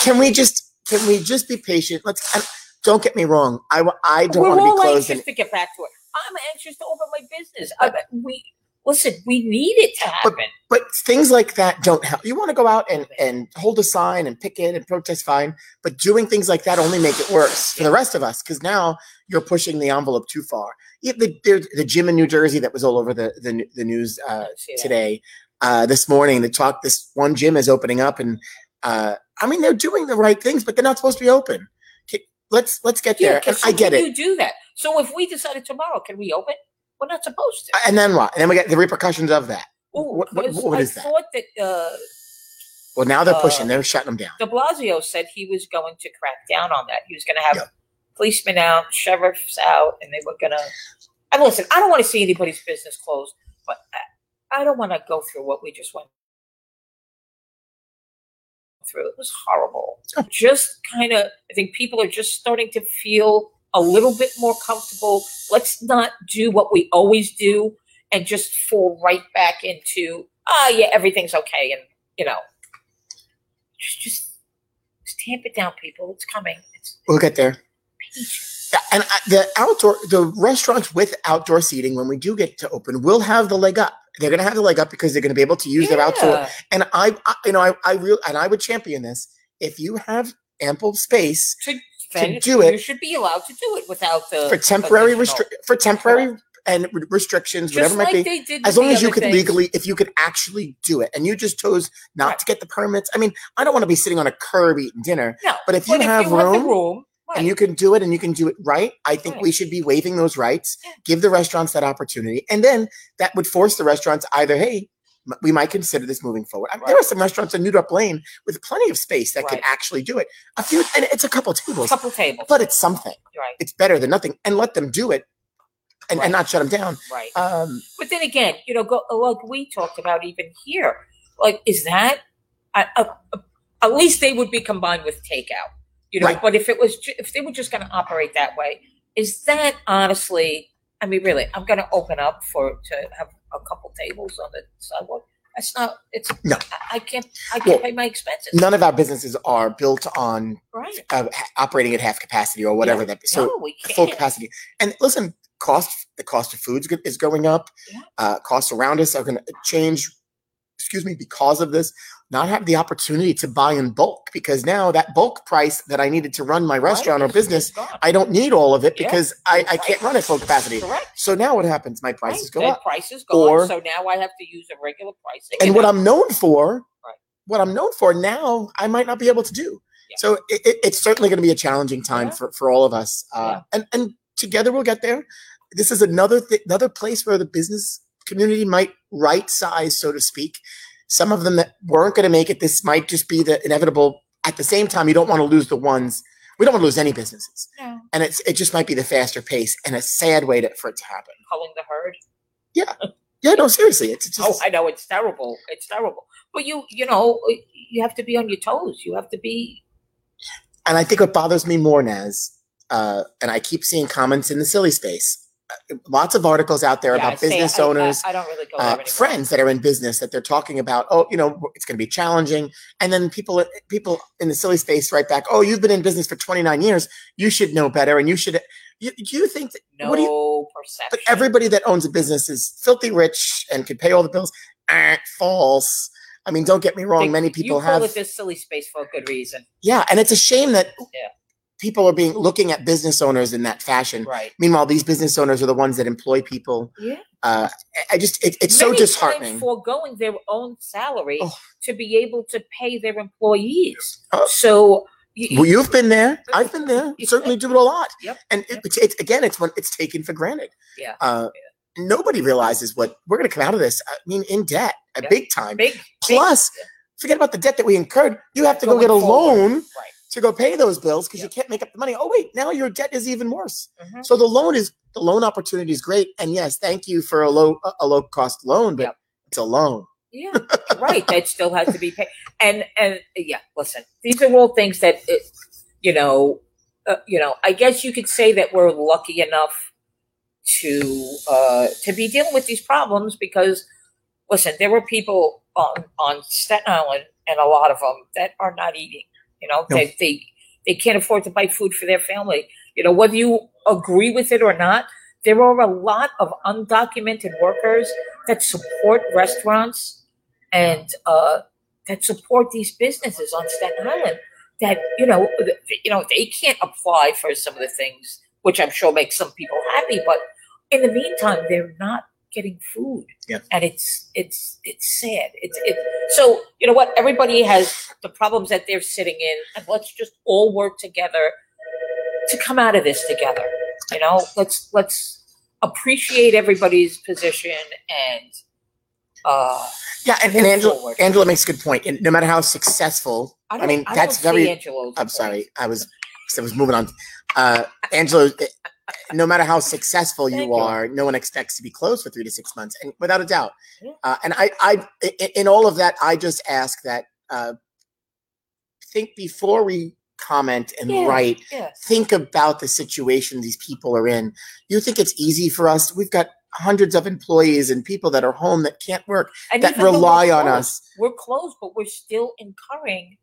Can we just, can we just be patient? Let's, and don't get me wrong. I, I don't We're want to all be closed. anxious And, to get back to it. I'm anxious to open my business. I, we listen. We need it to happen. but things like that don't help. You want to go out and, and hold a sign and picket and protest fine, but doing things like that only make it worse for the rest of us because now you're pushing the envelope too far. The, the, the gym in New Jersey that was all over the, the, the news uh, today, uh, this morning. the talked. This one gym is opening up, and uh, I mean they're doing the right things, but they're not supposed to be open. Let's let's get Yeah, there. I get it. You do that. So if we decided tomorrow, can we open? We're not supposed to. And then what? And then we get the repercussions of that. Ooh, what- what- what I that? thought that uh, Well, now they're Uh, pushing. They're shutting them down. De Blasio said he was going to crack down on that. He was going to have Yeah. policemen out, sheriffs out, and they were going to. And listen, I don't want to see anybody's business closed, but I, I don't want to go through what we just went through. It was horrible. Just kind of, I think people are just starting to feel a little bit more comfortable. Let's not do what we always do and just fall right back into, ah, yeah, everything's okay. And, you know, just, just, just tamp it down, people. It's coming. It's We'll get there. and the outdoor, the restaurants with outdoor seating, when we do get to open, will have the leg up. They're going to have the leg up because they're going to be able to use their outdoor. And I, I you know, I, I real, and I would champion this. If you have ample space To, then do it- you should be allowed to do it without the for temporary additional- restri- for temporary and re- restrictions, Just whatever it might be, as long as you could things. legally, if you could actually do it, and you just chose not Right. to get the permits. I mean, I don't want to be sitting on a curb eating dinner, No, but if you but have the room, room, and you can do it and you can do it right, I think Right. we should be waiving those rights, Yeah. give the restaurants that opportunity, and then that would force the restaurants either, hey, we might consider this moving forward. I mean, There are some restaurants in New Dorp Lane with plenty of space that can Right. actually do it. A few, and it's a couple a tables, couple tables, but it's something. right, It's better than nothing, and let them do it, and, Right. and not shut them down. right. Um, But then again, you know, go, like we talked about even here, like is that I, I, at least they would be combined with takeout, you know. Right. But if it was, if they were just going to operate that way, is that honestly? I mean, really, I'm going to open up for to have a couple tables on the sidewalk. That's not. It's No. I, I can't. I can't pay my expenses. none of our businesses are built on right. uh, ha- operating at half capacity or whatever that. So no, we can't. full capacity. And listen, cost the cost of foods is going up. Yeah. Uh, costs around us are going to change. Excuse me, because of this, not have the opportunity to buy in bulk because now that bulk price that I needed to run my restaurant or Right, business, it's gone. I don't need all of it Yeah, because I, I can't run at full capacity. Correct. So now what happens? My prices Right, go up. Prices go Or- up. So now I have to use a regular pricing. And what I'm known for, Right. what I'm known for now, I might not be able to do. Yeah. So it, it, it's certainly going to be a challenging time Yeah. for, for all of us. Uh, and and together we'll get there. This is another th- another place where the business community might right size, so to speak. Some of them that weren't going to make it, this might just be the inevitable. At the same time, you don't want to lose the ones. We don't want to lose any businesses, No. and it's it just might be the faster pace and a sad way to, for it to happen. culling the herd. Yeah, Yeah, no, seriously, it's just Oh, I know it's terrible. It's terrible. But you, you know, you have to be on your toes. You have to be. and I think what bothers me more, Naz, uh, and I keep seeing comments in the silly space. Lots of articles out there Yeah, I about say- business I- I- owners, I, don't really uh, friends that are in business that they're talking about. Oh, you know, it's going to be challenging, and then people people in the silly space write back. Oh, you've been in business for 29 years. You should know better, and you should. You, do you think that, No what do you, perception. but everybody that owns a business is filthy rich and can pay all the bills? Ah, false. I mean, don't get me wrong. Many people you call have it this silly space for a good reason, Yeah, and it's a shame that Yeah. People are being looking at business owners in that fashion. right? Meanwhile, these business owners are the ones that employ people. Yeah. Uh, I- just, it, it's so disheartening. foregoing their own salary Oh. to be able to pay their employees. Oh. So you, Well, you've been there. I've been there. [laughs] Yeah. Certainly do it a lot. Yep. And it, it's, it's again, it's when it's taken for granted. Yeah. Uh, Nobody realizes what we're going to come out of this. I mean, in debt, a Yeah. big time. big Plus, forget about the debt that we incurred. You have to go get a forward. loan right. To go pay those bills because you can't make up the money. Oh wait, now your debt is even worse. Mhm. So the loan is the loan opportunity is great, and yes, thank you for a low a low cost loan, but Yep. it's a loan. Yeah, right. [laughs] That still has to be paid. And and yeah, listen, these are all things that it, you know, uh, you know. I guess you could say that we're lucky enough to uh, to be dealing with these problems because, listen, there were people on on Staten Island, and a lot of them that are not eating. You know, No. they they they can't afford to buy food for their family. You know, whether you agree with it or not, there are a lot of undocumented workers that support restaurants and uh, that support these businesses on Staten Island. That you know, you know, they can't apply for some of the things, which I'm sure makes some people happy. But in the meantime, they're not getting food, Yeah. and it's it's it's sad. It's it. So you know what? Everybody has the problems that they're sitting in, and let's just all work together to come out of this together. You know, let's let's appreciate everybody's position and uh Yeah, and, and Angela forward. Angela makes a good point. And no matter how successful, I, don't- mean, don't that's very. Angelo's I'm sorry, I was I was moving on. Uh, Angela, no matter how successful you are, no one expects to be closed for three to six months, and without a doubt. Yeah. Uh, and I, I, in all of that, I just ask that uh, think before we comment and Yeah. write Yeah. think about the situation these people are in. You think it's easy for us? We've got hundreds of employees and people that are home that can't work And that even though we're rely on us. We're closed, but we're still incurring.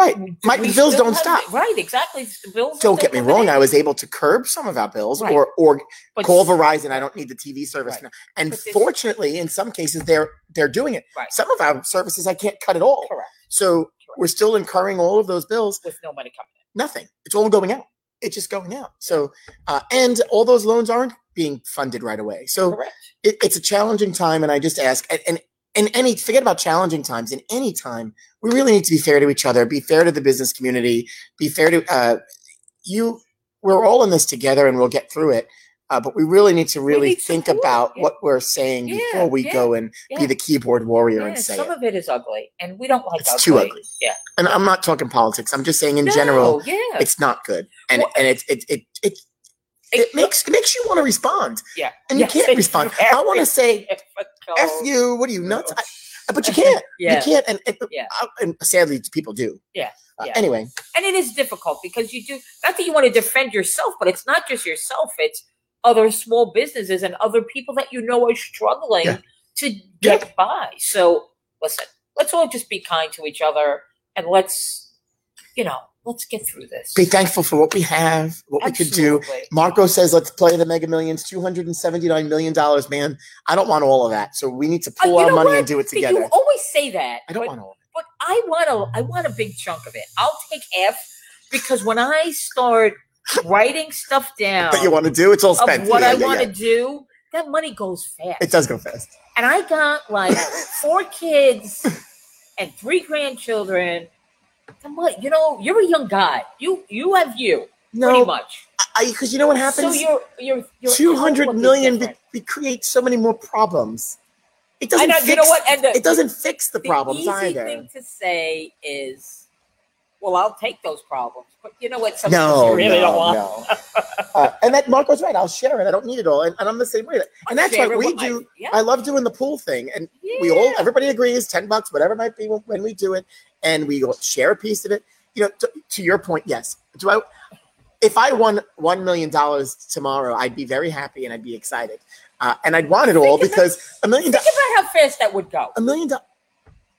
Right. My bills don't stop. Right, exactly. The bills are Don't get me wrong. I was able to curb some of our bills Right. or or but call Verizon. I don't need the TV service Right. now. And But fortunately, in some cases, they're they're doing it. Right. Some of our services I can't cut at all. Correct. So we're still incurring all of those bills. With no money coming in. Nothing. It's all going out. It's just going out. So uh, and all those loans aren't being funded right away. So Correct. it, it's a challenging time and i just ask and, and and any forget about challenging times in any time we really need to be fair to each other be fair to the business community be fair to uh you we're all in this together and we'll get through it uh, but we really need to really need think about what we're saying Yeah, before we yeah, go and yeah. be the keyboard warrior and say some it of it is ugly, and we don't like It's ugly. too ugly. Yeah. and i'm not talking politics i'm just saying in general yeah. it's not good and Well- and it it it, it it makes it makes you want to respond yeah. and you Yes, can't [laughs] it's respond i want to say. [laughs] F you, what are you nuts? I, but you [laughs] can't. Yeah. You can't. And, and, Yeah. uh, and sadly, people do. Yeah, Uh, yeah. Anyway, and it is difficult because you do not that you want to defend yourself, but it's not just yourself; it's other small businesses and other people that you know are struggling Yeah. to get by. So listen, let's all just be kind to each other and let's, you know, let's get through this. be thankful for what we have, what we could do. Marco says, let's play the Mega Millions, $279 million. Man, I don't want all of that. So we need to Uh, pull you our money what? and do it together. You always say that. I don't but, want all of it. but I want a I want a big chunk of it. I'll take half because when I start writing stuff down. But you want to do, it's all spent. what Yeah, I yeah, want to yeah. do, that money goes fast. It does go fast. and I got like four kids and three grandchildren. I'm like, you know, you're a young guy. You you have you pretty No, much. because you know what So happens? you're you're you're 200 outlook is million, we, create so many more problems. It doesn't know, fix, you know what? And the, it doesn't fix the the problems easy either. thing to say is, well, I'll take those problems, but you know what? Some No, really no, don't want. no. uh, and that Marco's right. I'll share it. I don't need it all, and, and I'm the same way. And that's what we do. yeah. I love doing the pool thing, and we all everybody agrees ten bucks, whatever it might be when we do it, and we share a piece of it. You know, to, to your point, yes. Do I? If I won one million dollars tomorrow, I'd be very happy and I'd be excited, uh, and I'd want it all Think about- because a million Think about how fast that would go. A million dollars.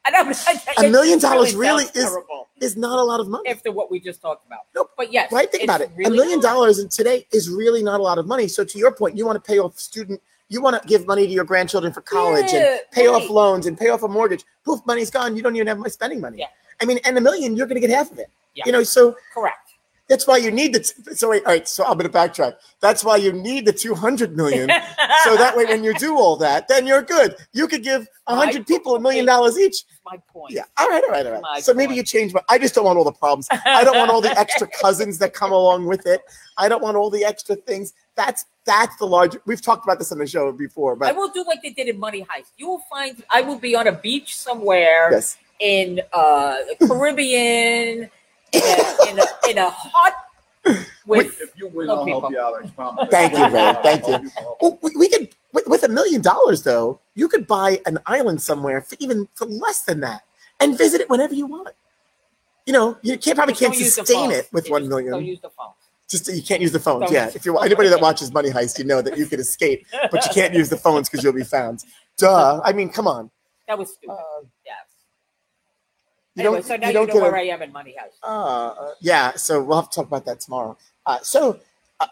A million dollars sounds really is- Is not a lot of money. after what we just talked about. Nope. But yes, Right? Think about it. really a million dollars in today is really not a lot of money. So to your point, you want to pay off student, you want to give money to your grandchildren for college Yeah, and pay off loans and pay off a mortgage. Poof, money's gone. You don't even have my spending money. Yeah. I mean, and a million, you're going to get half of it. Yeah. You know, so Correct. that's why you need the. T- so wait, all right. So I'm going to backtrack. That's why you need the 200 million. so [laughs] that way, when you do all that, then you're good. You could give a My hundred people a million dollars each. my point. Yeah. All right. All right. All right. My so maybe you change. My, I just don't want all the problems. I don't want all the extra [laughs] cousins that come along with it. I don't want all the extra things. That's that's the large. We've talked about this on the show before, but I will do like they did in Money Heist. You will find I will be on a beach somewhere yes, in uh the Caribbean [laughs] in a, in a, in a hot with If you win, No I'll help people. you out. I promise. Thank you, Ray. [laughs] Thank you. I'll help out. Well, we, we could with, with a million dollars though. You could buy an island somewhere for even for less than that and visit it whenever you want. You know, you can't probably Just can't sustain it with You one Don't million. use the phone. Just you can't use the phones. Don't Yeah, if you phone. anybody that [laughs] watches Money Heist, you know that you could escape, but you can't use the phones because you'll be found. Duh. I mean, come on. That was stupid. Uh, yes. you Anyway, don't. so now you you, don't know where I am in Money Heist. Uh, yeah, so we'll have to talk about that tomorrow. Uh, so uh,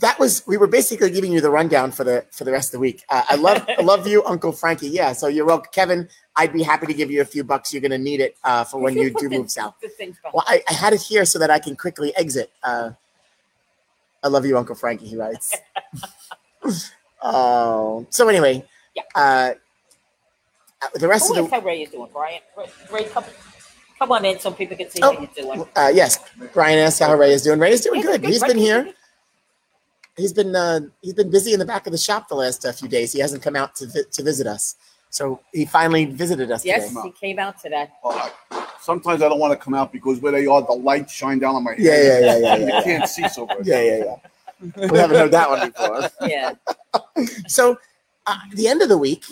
that was we were basically giving you the rundown for the for the rest of the week. Uh, I love I love you, [laughs] Uncle Frankie. Yeah, so you're welcome, Kevin. I'd be happy to give you a few bucks. You're gonna need it uh, for when you do move south. The things behind. Well, I, I had it here so that I can quickly exit. Uh, I love you, Uncle Frankie. He writes. oh, [laughs] so anyway, Yeah. uh, the rest Who of the how Ray is doing, Brian? Ray, Ray come, come on in so people can see Oh. how you're doing. uh, yes, Brian asked how Ray is doing. Ray is doing Yeah, good. He's Ray- been here. he's been uh, he's been busy in the back of the shop the last uh, few days. He hasn't come out to vi- to visit us, so he finally visited us. Yes, today. he came out today. Uh, sometimes I don't want to come out because where they are, the lights shine down on my head. Yeah, yeah, yeah, yeah, yeah. You can't see so good. Yeah, yeah, yeah. We haven't heard that one before. [laughs] Yeah. So, uh, the end of the week,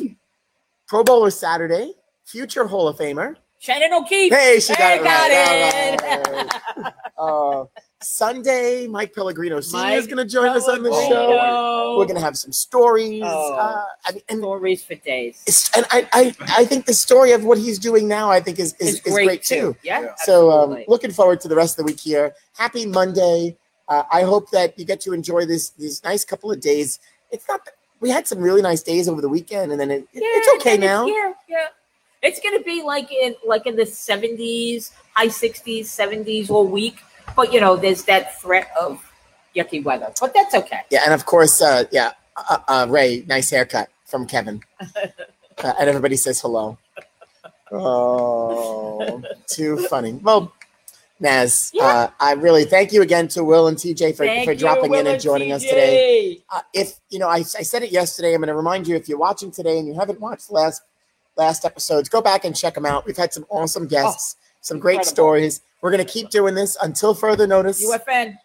Pro Bowler Saturday, future Hall of Famer. Shannon O'Keefe. Hey, she got Hey, it got right. it. All right. [laughs] Uh, Sunday, Mike Pellegrino Senior is going to join us on the show. We're going to have some stories. Oh. Uh, I mean, and Stories for days. It's, and I, I, I think the story of what he's doing now, I think is is, It's is great, too. Yeah. Yeah. So um, looking forward to the rest of the week here. Happy Monday. Uh, I hope that you get to enjoy this these nice couple of days. It's not. We had some really nice days over the weekend, and then it, it- it's okay and now. yeah, yeah. It's gonna be like in like in the seventies, high sixties, seventies all week. But you know, there's that threat of yucky weather. But that's okay. Yeah, and of course, uh, yeah, uh, uh, Ray, nice haircut from Kevin, [laughs] uh, and everybody says hello. Oh, too funny. Well, Naz, Yeah. uh, I really thank you again to Will and TJ for, Thank for you, dropping in and joining us today. Uh, if you know, I, I said it yesterday. I'm going to remind you if you're watching today and you haven't watched the last last episodes, go back and check them out. We've had some awesome guests, some great incredible. stories. We're going to keep doing this until further notice UFN.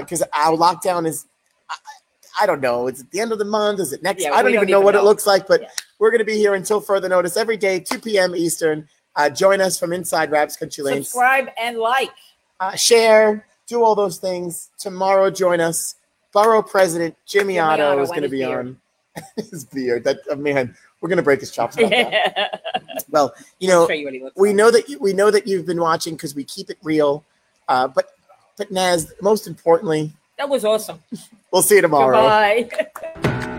because our lockdown is. I, I don't know. It's at the end of the month. Is it next? Yeah, I don't even don't know even what it looks like, but Yeah. we're going to be here until further notice every day, 2 p.m. Eastern. Uh, join us from inside Rab's Country Lane. Subscribe and like. Uh, share, do all those things. Tomorrow, join us. Borough President Jimmy, Jimmy Oddo Oddo is going to be on. [laughs] his beard. That oh, man, we're going to break his chops. That. [laughs] Well, you know, you what he looks we like. know that you, we know that you've been watching because we keep it real. Uh, but but Naz, most importantly, that was awesome. we'll see you tomorrow. Goodbye. [laughs]